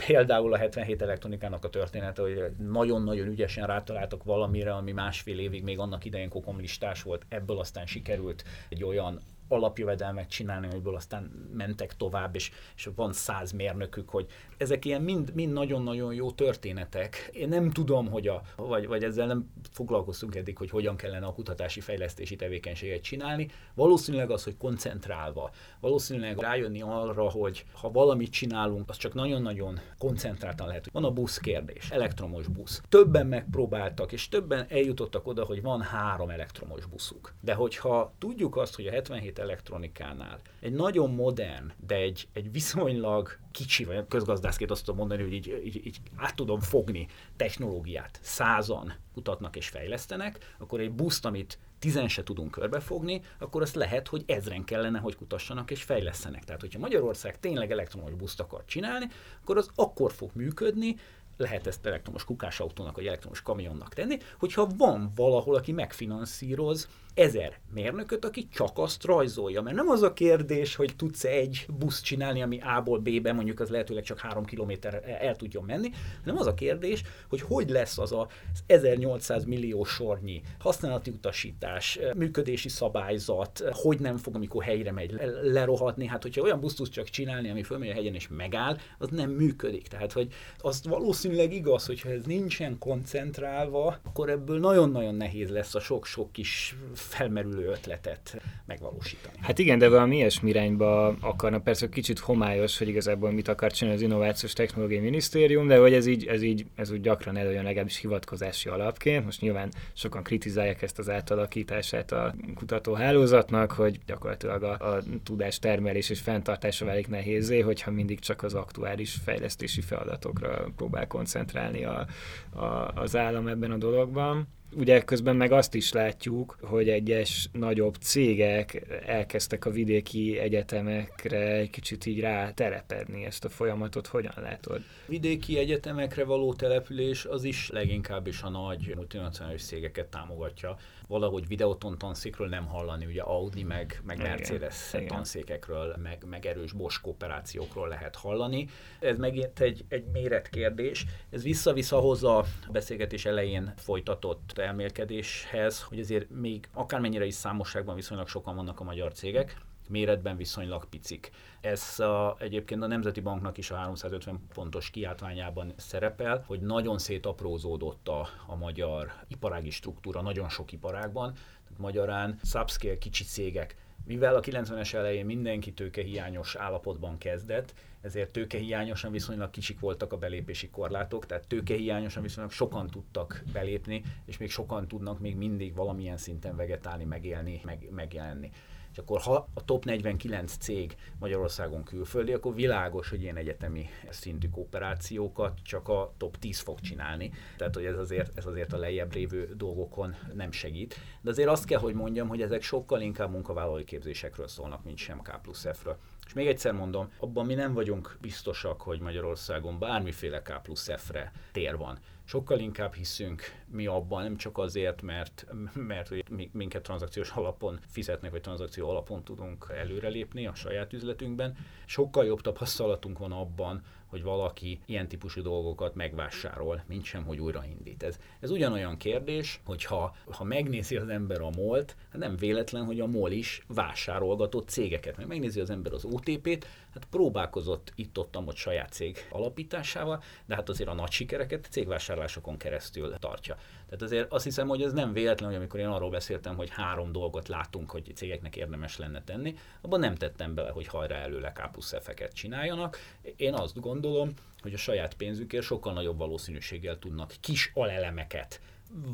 Például a 77 elektronikának a története, hogy nagyon-nagyon ügyesen rátaláltak valamire, ami másfél évig még annak idején kokomlistás volt, ebből aztán sikerült egy olyan alapjövedelmet csinálni, amiből aztán mentek tovább, és, és van száz mérnökük, hogy ezek ilyen mind, mind nagyon-nagyon jó történetek. Én nem tudom, hogy a, vagy, vagy ezzel nem foglalkoztunk eddig, hogy hogyan kellene a kutatási fejlesztési tevékenységet csinálni. Valószínűleg az, hogy koncentrálva, valószínűleg rájönni arra, hogy ha valamit csinálunk, az csak nagyon-nagyon koncentráltan lehet. Van a busz kérdés, elektromos busz. Többen megpróbáltak, és többen eljutottak oda, hogy van három elektromos buszuk. De hogyha tudjuk azt, hogy a 77 elektronikánál egy nagyon modern, de egy, egy viszonylag kicsi, vagy közgazdászként azt tudom mondani, hogy így, így, így át tudom fogni technológiát, százan kutatnak és fejlesztenek, akkor egy buszt, amit tizen se tudunk körbefogni, akkor azt lehet, hogy ezren kellene, hogy kutassanak és fejlesztenek. Tehát, hogyha Magyarország tényleg elektromos buszt akar csinálni, akkor az akkor fog működni, lehet ezt elektromos kukásautónak vagy elektromos kamionnak tenni, hogyha van valahol, aki megfinanszíroz ezer mérnököt, aki csak azt rajzolja. Mert nem az a kérdés, hogy tudsz egy busz csinálni, ami A-ból B-be mondjuk az lehetőleg csak három kilométer el tudjon menni, hanem az a kérdés, hogy hogy lesz az a 1800 millió sornyi használati utasítás, működési szabályzat, hogy nem fog, amikor helyre megy lerohadni. Hát, hogyha olyan buszt tudsz csak csinálni, ami fölmegy a hegyen és megáll, az nem működik. Tehát, hogy az valószínűleg igaz, hogyha ez nincsen koncentrálva, akkor ebből nagyon-nagyon nehéz lesz a sok-sok kis felmerülő ötletet megvalósítani. Hát igen, de valami ilyesmi irányba akarna, persze kicsit homályos, hogy igazából mit akar csinálni az Innovációs Technológiai Minisztérium, de hogy ez így, ez így, ez úgy gyakran előjön legalábbis hivatkozási alapként. Most nyilván sokan kritizálják ezt az átalakítását a kutatóhálózatnak, hogy gyakorlatilag a, a tudás termelés és fenntartása válik nehézé, hogyha mindig csak az aktuális fejlesztési feladatokra próbál koncentrálni a, a, az állam ebben a dologban ugye közben meg azt is látjuk, hogy egyes nagyobb cégek elkezdtek a vidéki egyetemekre egy kicsit így rá telepedni ezt a folyamatot. Hogyan látod? Vidéki egyetemekre való település az is leginkább is a nagy multinacionális cégeket támogatja valahogy videóton tanszékről nem hallani, ugye Audi meg, meg Igen. Mercedes Igen. tanszékekről, meg, meg erős Bosch kooperációkról lehet hallani. Ez megint egy, egy méretkérdés. Ez visszavisz ahhoz a beszélgetés elején folytatott elmélkedéshez, hogy azért még akármennyire is számosságban viszonylag sokan vannak a magyar cégek, méretben viszonylag picik. Ez a, egyébként a Nemzeti Banknak is a 350 pontos kiáltványában szerepel, hogy nagyon szétaprózódott a, a magyar iparági struktúra nagyon sok iparágban, tehát magyarán subscale kicsi cégek mivel a 90-es elején mindenki tőkehiányos állapotban kezdett, ezért tőkehiányosan viszonylag kicsik voltak a belépési korlátok, tehát tőkehiányosan viszonylag sokan tudtak belépni, és még sokan tudnak még mindig valamilyen szinten vegetálni, megélni, meg, megjelenni. És akkor ha a top 49 cég Magyarországon külföldi, akkor világos, hogy ilyen egyetemi szintű kooperációkat csak a top 10 fog csinálni. Tehát, hogy ez azért, ez azért a lejjebb lévő dolgokon nem segít. De azért azt kell, hogy mondjam, hogy ezek sokkal inkább munkavállalói képzésekről szólnak, mint sem K plusz F-ről. És még egyszer mondom, abban mi nem vagyunk biztosak, hogy Magyarországon bármiféle K plusz F-re tér van sokkal inkább hiszünk mi abban, nem csak azért, mert, mert hogy minket tranzakciós alapon fizetnek, vagy tranzakció alapon tudunk előrelépni a saját üzletünkben, sokkal jobb tapasztalatunk van abban, hogy valaki ilyen típusú dolgokat megvásárol, mint sem, hogy újraindít. Ez, ez ugyanolyan kérdés, hogy ha, ha megnézi az ember a MOL-t, hát nem véletlen, hogy a MOL is vásárolgatott cégeket, meg megnézi az ember az OTP-t, hát próbálkozott itt-ott ott saját cég alapításával, de hát azért a nagy sikereket cégvásárlásokon keresztül tartja. Tehát azért azt hiszem, hogy ez nem véletlen, hogy amikor én arról beszéltem, hogy három dolgot látunk, hogy cégeknek érdemes lenne tenni, abban nem tettem bele, hogy hajrá előle K plusz csináljanak. Én azt gondolom, hogy a saját pénzükért sokkal nagyobb valószínűséggel tudnak kis alelemeket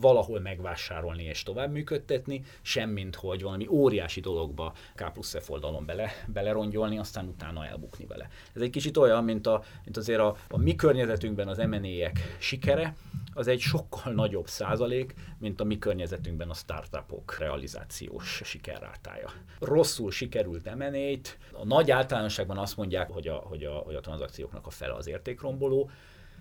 valahol megvásárolni és tovább működtetni, semmint hogy valami óriási dologba K plusz F oldalon bele, belerongyolni, aztán utána elbukni vele. Ez egy kicsit olyan, mint, a, mint azért a, a mi környezetünkben az M&A-ek sikere, az egy sokkal nagyobb százalék, mint a mi környezetünkben a startupok realizációs sikerrátája. Rosszul sikerült m a nagy általánosságban azt mondják, hogy a, hogy a, hogy a tranzakcióknak a fele az értékromboló,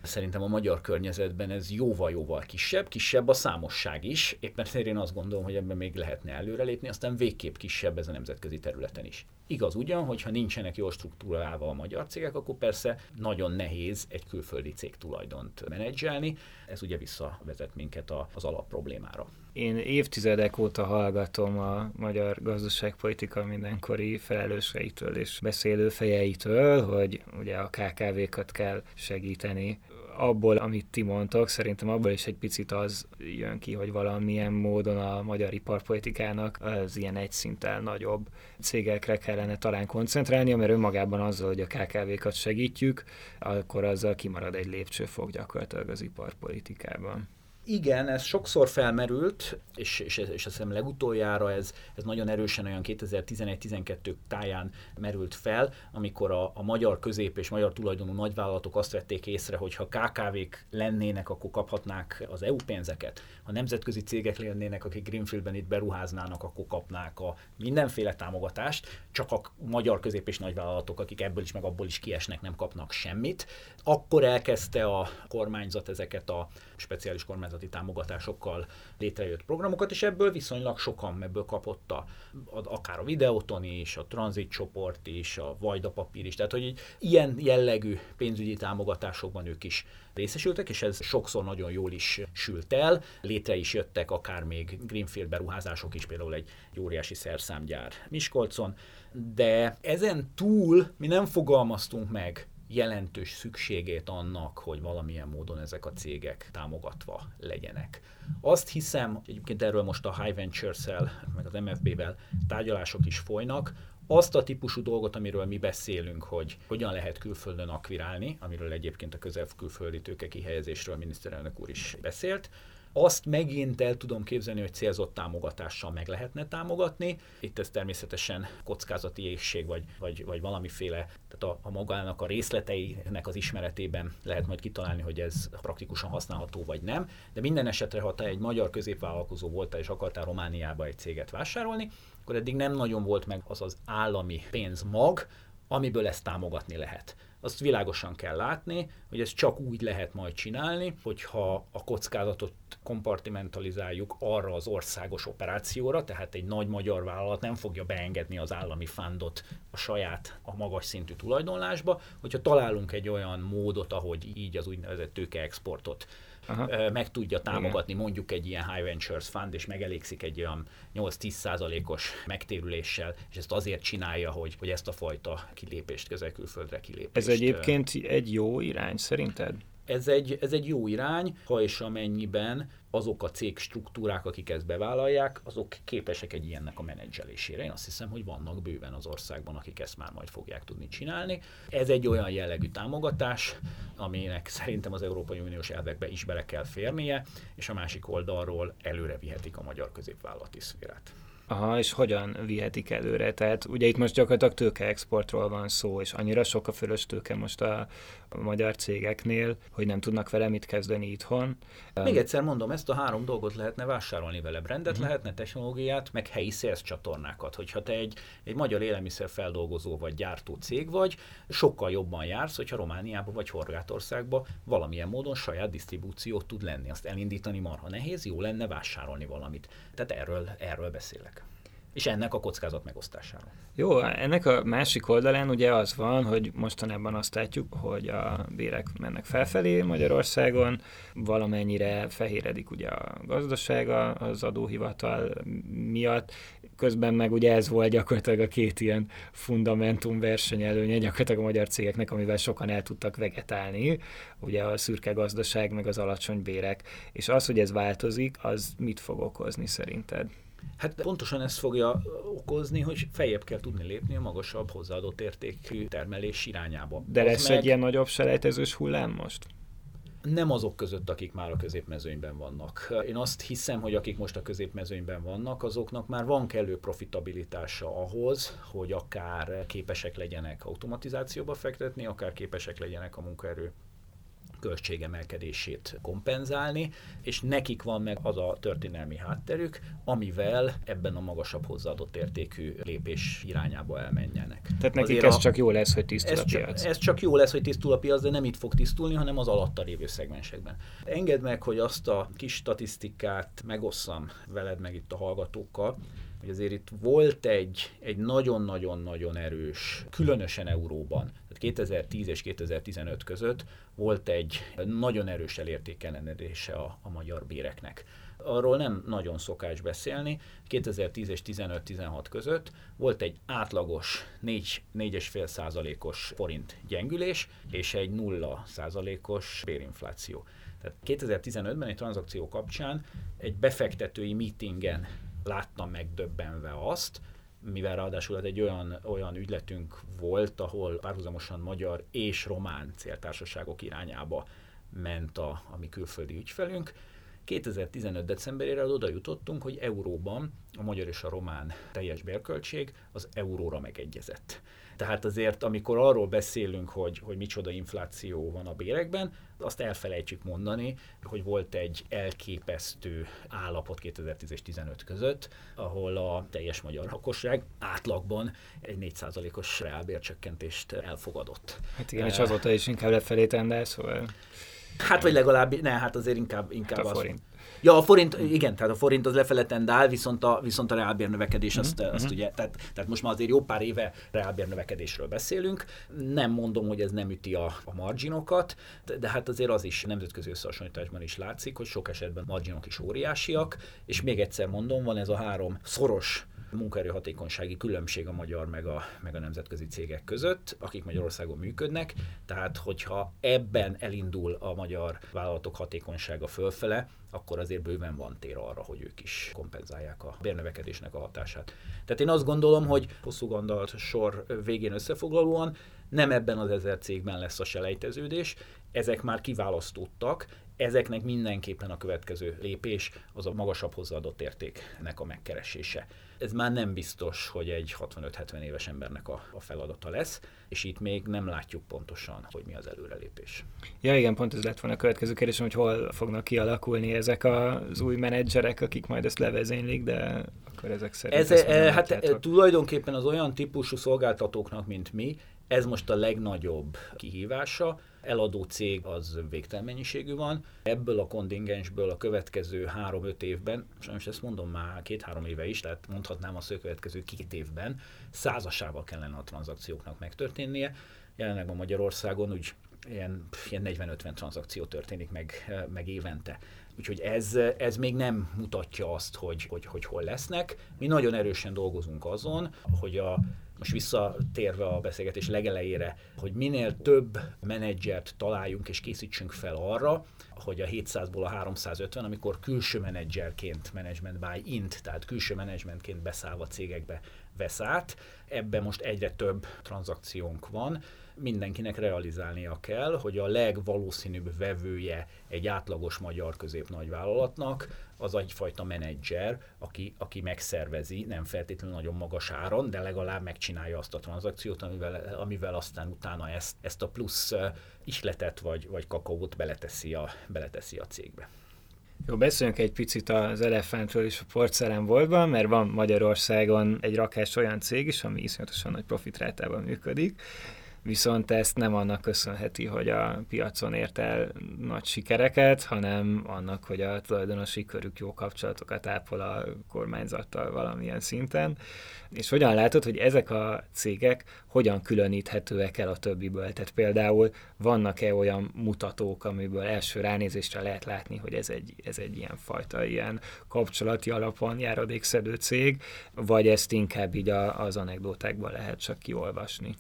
Szerintem a magyar környezetben ez jóval-jóval kisebb, kisebb a számosság is, éppen ezért én azt gondolom, hogy ebben még lehetne előrelépni, aztán végképp kisebb ez a nemzetközi területen is. Igaz ugyan, hogyha nincsenek jól struktúrálva a magyar cégek, akkor persze nagyon nehéz egy külföldi cég tulajdont menedzselni. Ez ugye visszavezet minket az alap problémára. Én évtizedek óta hallgatom a magyar gazdaságpolitika mindenkori felelőseitől és beszélő fejeitől, hogy ugye a KKV-kat kell segíteni abból, amit ti mondtok, szerintem abból is egy picit az jön ki, hogy valamilyen módon a magyar iparpolitikának az ilyen egy szinten nagyobb cégekre kellene talán koncentrálni, mert önmagában azzal, hogy a KKV-kat segítjük, akkor azzal kimarad egy lépcsőfok gyakorlatilag az iparpolitikában. Igen, ez sokszor felmerült, és, és, és azt hiszem legutoljára ez, ez nagyon erősen olyan 2011-12 táján merült fel, amikor a, a magyar közép és magyar tulajdonú nagyvállalatok azt vették észre, hogy ha KKV-k lennének, akkor kaphatnák az EU pénzeket. Ha nemzetközi cégek lennének, akik Greenfieldben itt beruháznának, akkor kapnák a mindenféle támogatást, csak a magyar közép és nagyvállalatok, akik ebből is meg abból is kiesnek, nem kapnak semmit. Akkor elkezdte a kormányzat ezeket a speciális kormányzati támogatásokkal létrejött programokat, és ebből viszonylag sokan ebből kapott a, akár a Videoton is, a Transit csoport is, a Vajda papír is, tehát hogy ilyen jellegű pénzügyi támogatásokban ők is részesültek, és ez sokszor nagyon jól is sült el. Létre is jöttek akár még Greenfield beruházások is, például egy óriási szerszámgyár Miskolcon, de ezen túl mi nem fogalmaztunk meg jelentős szükségét annak, hogy valamilyen módon ezek a cégek támogatva legyenek. Azt hiszem, egyébként erről most a High Ventures-el, meg az MFB-vel tárgyalások is folynak, azt a típusú dolgot, amiről mi beszélünk, hogy hogyan lehet külföldön akvirálni, amiről egyébként a közel külföldi tőke kihelyezésről a miniszterelnök úr is beszélt, azt megint el tudom képzelni, hogy célzott támogatással meg lehetne támogatni. Itt ez természetesen kockázati ésség, vagy, vagy, vagy valamiféle, tehát a, a magának a részleteinek az ismeretében lehet majd kitalálni, hogy ez praktikusan használható vagy nem. De minden esetre, ha te egy magyar középvállalkozó voltál és akartál Romániába egy céget vásárolni, akkor eddig nem nagyon volt meg az az állami pénzmag, amiből ezt támogatni lehet azt világosan kell látni, hogy ezt csak úgy lehet majd csinálni, hogyha a kockázatot kompartimentalizáljuk arra az országos operációra, tehát egy nagy magyar vállalat nem fogja beengedni az állami fundot a saját, a magas szintű tulajdonlásba, hogyha találunk egy olyan módot, ahogy így az úgynevezett tőkeexportot Aha. meg tudja támogatni Igen. mondjuk egy ilyen High Ventures Fund, és megelégszik egy olyan 8-10 százalékos megtérüléssel, és ezt azért csinálja, hogy, hogy ezt a fajta kilépést, közel-külföldre kilépést. Ez egyébként egy jó irány szerinted? Ez egy, ez egy jó irány, ha és amennyiben azok a cég struktúrák, akik ezt bevállalják, azok képesek egy ilyennek a menedzselésére. Én azt hiszem, hogy vannak bőven az országban, akik ezt már majd fogják tudni csinálni. Ez egy olyan jellegű támogatás, aminek szerintem az Európai Uniós elvekbe is bele kell férnie, és a másik oldalról előre vihetik a magyar középvállalati szférát. Aha, és hogyan vihetik előre? Tehát ugye itt most gyakorlatilag tőkeexportról van szó, és annyira sok a fölös tőke most a, a magyar cégeknél, hogy nem tudnak vele mit kezdeni itthon. Még egyszer mondom, ezt a három dolgot lehetne vásárolni vele. Brendet uh-huh. lehetne, technológiát, meg helyi sales csatornákat. Hogyha te egy, egy magyar élelmiszerfeldolgozó vagy gyártó cég vagy, sokkal jobban jársz, hogyha Romániába vagy Horvátországba valamilyen módon saját disztribúciót tud lenni. Azt elindítani marha nehéz, jó lenne vásárolni valamit. Tehát erről, erről beszélek és ennek a kockázat megosztásáról. Jó, ennek a másik oldalán ugye az van, hogy mostanában azt látjuk, hogy a bérek mennek felfelé Magyarországon, valamennyire fehéredik ugye a gazdasága az adóhivatal miatt, közben meg ugye ez volt gyakorlatilag a két ilyen fundamentum versenyelőnye gyakorlatilag a magyar cégeknek, amivel sokan el tudtak vegetálni, ugye a szürke gazdaság, meg az alacsony bérek. És az, hogy ez változik, az mit fog okozni szerinted? Hát pontosan ez fogja okozni, hogy feljebb kell tudni lépni a magasabb hozzáadott értékű termelés irányába. De lesz meg... egy ilyen nagyobb selejtezős hullám most? nem azok között, akik már a középmezőnyben vannak. Én azt hiszem, hogy akik most a középmezőnyben vannak, azoknak már van kellő profitabilitása ahhoz, hogy akár képesek legyenek automatizációba fektetni, akár képesek legyenek a munkaerő költségemelkedését kompenzálni, és nekik van meg az a történelmi hátterük, amivel ebben a magasabb hozzáadott értékű lépés irányába elmenjenek. Tehát nekik Azért ez a, csak jó lesz, hogy tisztul ez a piac. Csak, ez csak jó lesz, hogy tisztul a piac, de nem itt fog tisztulni, hanem az alatta lévő szegmensekben. Engedd meg, hogy azt a kis statisztikát megosszam veled meg itt a hallgatókkal, hogy azért itt volt egy, egy nagyon-nagyon-nagyon erős, különösen euróban, 2010 és 2015 között volt egy nagyon erős elértékelenedése a, a magyar béreknek arról nem nagyon szokás beszélni. 2010 és 15-16 között volt egy átlagos 4,5 százalékos forint gyengülés, és egy 0 százalékos bérinfláció. Tehát 2015-ben egy tranzakció kapcsán egy befektetői meetingen láttam megdöbbenve azt, mivel ráadásul ez egy olyan, olyan ügyletünk volt, ahol párhuzamosan magyar és román céltársaságok irányába ment a, a mi külföldi ügyfelünk, 2015. decemberére oda jutottunk, hogy euróban a magyar és a román teljes bérköltség az euróra megegyezett. Tehát azért, amikor arról beszélünk, hogy, hogy micsoda infláció van a bérekben, azt elfelejtsük mondani, hogy volt egy elképesztő állapot 2010 és 15 között, ahol a teljes magyar lakosság átlagban egy 4%-os reálbércsökkentést elfogadott. Hát igen, és azóta is inkább lefelé tendál, szóval... Hát vagy legalább, ne, hát azért inkább, inkább hát a forint. Ja, a forint, igen, tehát a forint az lefele tendál, viszont a, viszont a reálbérnövekedés mm-hmm. azt, azt mm-hmm. ugye, tehát, tehát most már azért jó pár éve reálbérnövekedésről beszélünk. Nem mondom, hogy ez nem üti a, a marginokat, de, de hát azért az is nemzetközi összehasonlításban is látszik, hogy sok esetben marginok is óriásiak, és még egyszer mondom, van ez a három szoros munkaerőhatékonysági különbség a magyar meg a, meg a nemzetközi cégek között, akik Magyarországon működnek. Tehát, hogyha ebben elindul a magyar vállalatok hatékonysága fölfele, akkor azért bőven van tér arra, hogy ők is kompenzálják a bérnövekedésnek a hatását. Tehát én azt gondolom, hogy hosszú gondolat sor végén összefoglalóan nem ebben az ezer cégben lesz a selejteződés, ezek már kiválasztottak, ezeknek mindenképpen a következő lépés az a magasabb hozzáadott értéknek a megkeresése. Ez már nem biztos, hogy egy 65-70 éves embernek a, a feladata lesz, és itt még nem látjuk pontosan, hogy mi az előrelépés. Ja igen, pont ez lett volna a következő kérdésem, hogy hol fognak kialakulni ezek az új menedzserek, akik majd ezt levezénylik, de akkor ezek szerint... Ez, e, hát látjátok. tulajdonképpen az olyan típusú szolgáltatóknak, mint mi, ez most a legnagyobb kihívása. Eladó cég az végtelen mennyiségű van. Ebből a kontingensből a következő három-öt évben, sajnos ezt mondom már két-három éve is, tehát mondhatnám a következő két évben, százasával kellene a tranzakcióknak megtörténnie. Jelenleg a Magyarországon úgy ilyen, ilyen 40-50 tranzakció történik meg, meg évente. Úgyhogy ez, ez még nem mutatja azt, hogy, hogy, hogy hol lesznek. Mi nagyon erősen dolgozunk azon, hogy a most visszatérve a beszélgetés legelejére, hogy minél több menedzsert találjunk és készítsünk fel arra, hogy a 700-ból a 350, amikor külső menedzserként, management by int, tehát külső menedzsmentként beszállva cégekbe vesz át. Ebben most egyre több tranzakciónk van, mindenkinek realizálnia kell, hogy a legvalószínűbb vevője egy átlagos magyar középnagyvállalatnak az egyfajta menedzser, aki, aki megszervezi, nem feltétlenül nagyon magas áron, de legalább megcsinálja azt a tranzakciót, amivel, amivel aztán utána ezt, ezt a plusz ihletet vagy, vagy kakaót beleteszi a, beleteszi a cégbe. Jó, beszéljünk egy picit az elefántról is a porcelánboltban, mert van Magyarországon egy rakás olyan cég is, ami iszonyatosan nagy profitrátában működik, viszont ezt nem annak köszönheti, hogy a piacon ért el nagy sikereket, hanem annak, hogy a tulajdonosi körük jó kapcsolatokat ápol a kormányzattal valamilyen szinten. És hogyan látod, hogy ezek a cégek hogyan különíthetőek el a többiből? Tehát például vannak-e olyan mutatók, amiből első ránézésre lehet látni, hogy ez egy, ez egy ilyen fajta ilyen kapcsolati alapon járadékszedő cég, vagy ezt inkább így a, az anekdótákban lehet csak kiolvasni?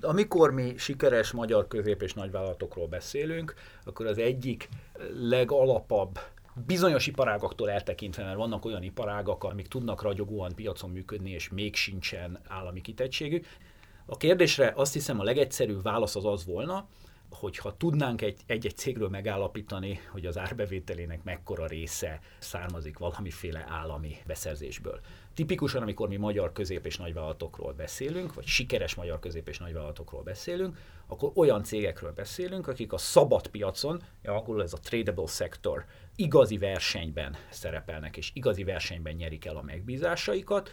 De amikor mi sikeres magyar közép- és nagyvállalatokról beszélünk, akkor az egyik legalapabb bizonyos iparágaktól eltekintve, mert vannak olyan iparágak, amik tudnak ragyogóan piacon működni, és még sincsen állami kitettségük. A kérdésre azt hiszem a legegyszerűbb válasz az az volna, hogyha tudnánk egy, egy-egy cégről megállapítani, hogy az árbevételének mekkora része származik valamiféle állami beszerzésből. Tipikusan, amikor mi magyar közép- és nagyvállalatokról beszélünk, vagy sikeres magyar közép- és nagyvállalatokról beszélünk, akkor olyan cégekről beszélünk, akik a szabad piacon, akkor ez a tradable sector, igazi versenyben szerepelnek, és igazi versenyben nyerik el a megbízásaikat,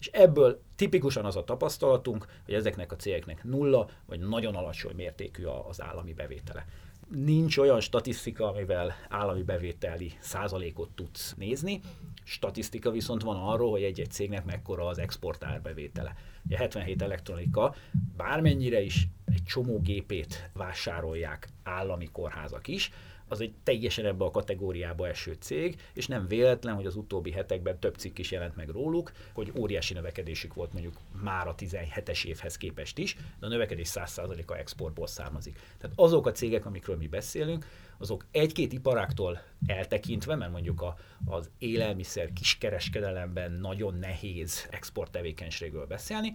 és ebből tipikusan az a tapasztalatunk, hogy ezeknek a cégeknek nulla vagy nagyon alacsony mértékű az állami bevétele. Nincs olyan statisztika, amivel állami bevételi százalékot tudsz nézni. Statisztika viszont van arról, hogy egy-egy cégnek mekkora az export árbevétele. A 77 elektronika bármennyire is egy csomó gépét vásárolják állami kórházak is, az egy teljesen ebbe a kategóriába eső cég, és nem véletlen, hogy az utóbbi hetekben több cikk is jelent meg róluk, hogy óriási növekedésük volt mondjuk már a 17-es évhez képest is, de a növekedés 100%-a exportból származik. Tehát azok a cégek, amikről mi beszélünk, azok egy-két iparáktól eltekintve, mert mondjuk a, az élelmiszer kiskereskedelemben nagyon nehéz export tevékenységről beszélni,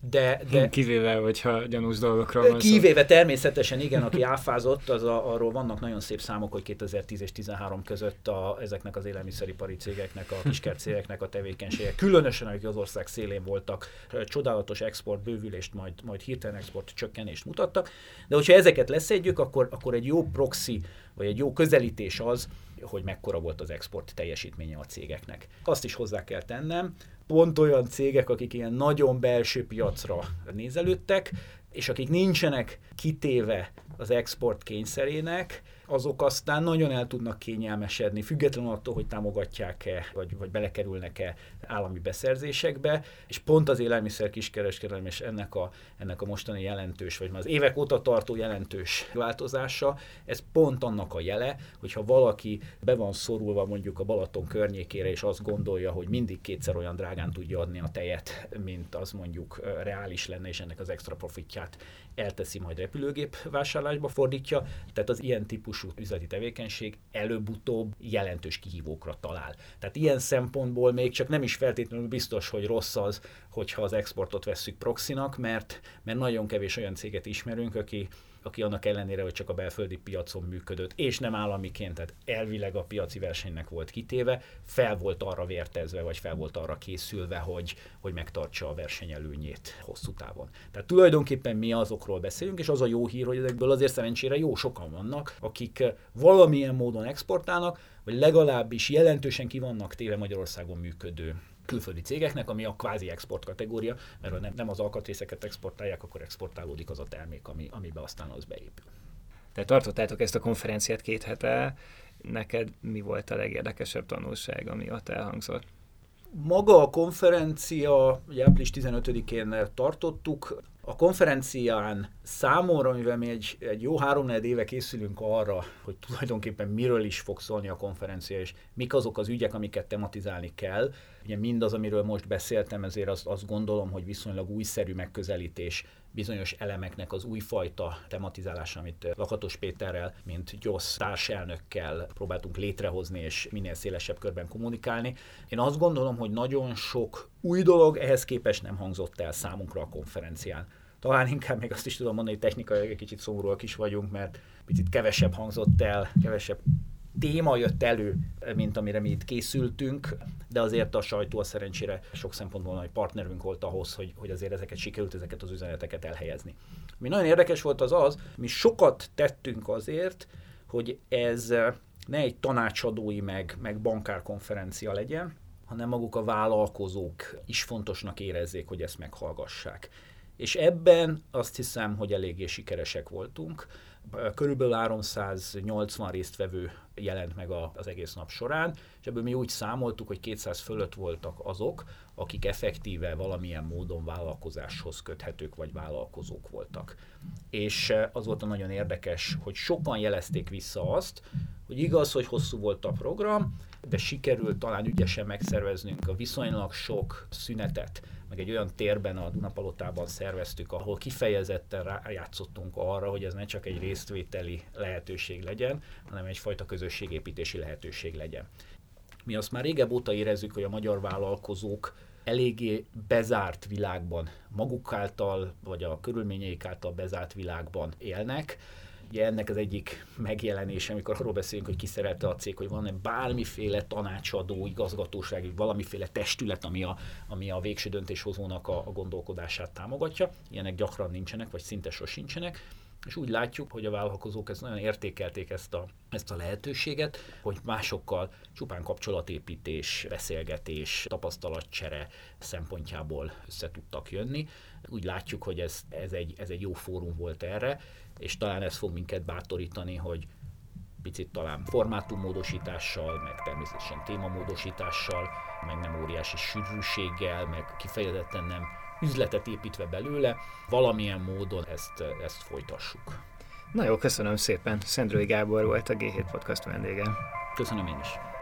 de, de kivéve, hogyha gyanús dolgokról van Kivéve szó. természetesen, igen, aki áfázott, az a, arról vannak nagyon szép számok, hogy 2010 és 2013 között a, ezeknek az élelmiszeripari cégeknek, a kiskercégeknek a tevékenysége, különösen akik az ország szélén voltak, csodálatos export bővülést, majd, majd hirtelen export csökkenést mutattak. De hogyha ezeket leszedjük, akkor, akkor egy jó proxy, vagy egy jó közelítés az, hogy mekkora volt az export teljesítménye a cégeknek. Azt is hozzá kell tennem, pont olyan cégek, akik ilyen nagyon belső piacra nézelődtek, és akik nincsenek kitéve az export kényszerének, azok aztán nagyon el tudnak kényelmesedni, függetlenül attól, hogy támogatják-e, vagy, vagy belekerülnek-e állami beszerzésekbe, és pont az élelmiszer kiskereskedelem és ennek a, ennek a mostani jelentős, vagy már az évek óta tartó jelentős változása, ez pont annak a jele, hogyha valaki be van szorulva mondjuk a Balaton környékére, és azt gondolja, hogy mindig kétszer olyan drágán tudja adni a tejet, mint az mondjuk reális lenne, és ennek az extra profitját elteszi majd repülőgép vásárlásba fordítja, tehát az ilyen típusú üzleti tevékenység előbb-utóbb jelentős kihívókra talál. Tehát ilyen szempontból még csak nem is feltétlenül biztos, hogy rossz az, hogyha az exportot vesszük proxinak, mert, mert nagyon kevés olyan céget ismerünk, aki aki annak ellenére, hogy csak a belföldi piacon működött, és nem államiként, tehát elvileg a piaci versenynek volt kitéve, fel volt arra vértezve, vagy fel volt arra készülve, hogy, hogy megtartsa a versenyelőnyét hosszú távon. Tehát tulajdonképpen mi azokról beszélünk, és az a jó hír, hogy ezekből azért szerencsére jó sokan vannak, akik valamilyen módon exportálnak, vagy legalábbis jelentősen ki vannak téve Magyarországon működő külföldi cégeknek, ami a kvázi export kategória, mert ha nem, az alkatrészeket exportálják, akkor exportálódik az a termék, ami, amiben aztán az beépül. Te tartottátok ezt a konferenciát két hete, neked mi volt a legérdekesebb tanulság, ami ott elhangzott? Maga a konferencia, ugye április 15-én tartottuk, a konferencián számomra, mivel mi egy, egy jó három éve készülünk arra, hogy tulajdonképpen miről is fog szólni a konferencia, és mik azok az ügyek, amiket tematizálni kell. Ugye mindaz, amiről most beszéltem, ezért azt, azt gondolom, hogy viszonylag újszerű megközelítés bizonyos elemeknek az újfajta tematizálása, amit Lakatos Péterrel, mint GYOSZ társelnökkel próbáltunk létrehozni és minél szélesebb körben kommunikálni. Én azt gondolom, hogy nagyon sok új dolog ehhez képest nem hangzott el számunkra a konferencián. Talán inkább még azt is tudom mondani, hogy technikai egy kicsit szomorúak is vagyunk, mert picit kevesebb hangzott el, kevesebb téma jött elő, mint amire mi itt készültünk, de azért a sajtó a szerencsére sok szempontból nagy partnerünk volt ahhoz, hogy, hogy azért ezeket sikerült, ezeket az üzeneteket elhelyezni. Mi nagyon érdekes volt az az, mi sokat tettünk azért, hogy ez ne egy tanácsadói meg, meg bankárkonferencia legyen, hanem maguk a vállalkozók is fontosnak érezzék, hogy ezt meghallgassák. És ebben azt hiszem, hogy eléggé sikeresek voltunk. Körülbelül 380 résztvevő jelent meg az egész nap során, és ebből mi úgy számoltuk, hogy 200 fölött voltak azok, akik effektíve valamilyen módon vállalkozáshoz köthetők vagy vállalkozók voltak. És az volt a nagyon érdekes, hogy sokan jelezték vissza azt, hogy igaz, hogy hosszú volt a program, de sikerült talán ügyesen megszerveznünk a viszonylag sok szünetet, meg egy olyan térben a Dunapalotában szerveztük, ahol kifejezetten rájátszottunk arra, hogy ez ne csak egy résztvételi lehetőség legyen, hanem egyfajta közösségépítési lehetőség legyen. Mi azt már régebb óta érezzük, hogy a magyar vállalkozók eléggé bezárt világban, maguk által, vagy a körülményeik által bezárt világban élnek, Ugye ennek az egyik megjelenése, amikor arról beszélünk, hogy kiszerelte a cég, hogy van-e bármiféle tanácsadó, igazgatóság, valamiféle testület, ami a, ami a végső döntéshozónak a, a gondolkodását támogatja. Ilyenek gyakran nincsenek, vagy szinte sosincsenek. És úgy látjuk, hogy a vállalkozók ezt nagyon értékelték ezt a, ezt a lehetőséget, hogy másokkal csupán kapcsolatépítés, beszélgetés, tapasztalatcsere szempontjából össze tudtak jönni. Úgy látjuk, hogy ez, ez, egy, ez egy jó fórum volt erre, és talán ez fog minket bátorítani, hogy picit talán formátummódosítással, meg természetesen témamódosítással, meg nem óriási sűrűséggel, meg kifejezetten nem üzletet építve belőle, valamilyen módon ezt, ezt folytassuk. Na jó, köszönöm szépen. Szendrői Gábor volt a G7 Podcast vendége. Köszönöm én is.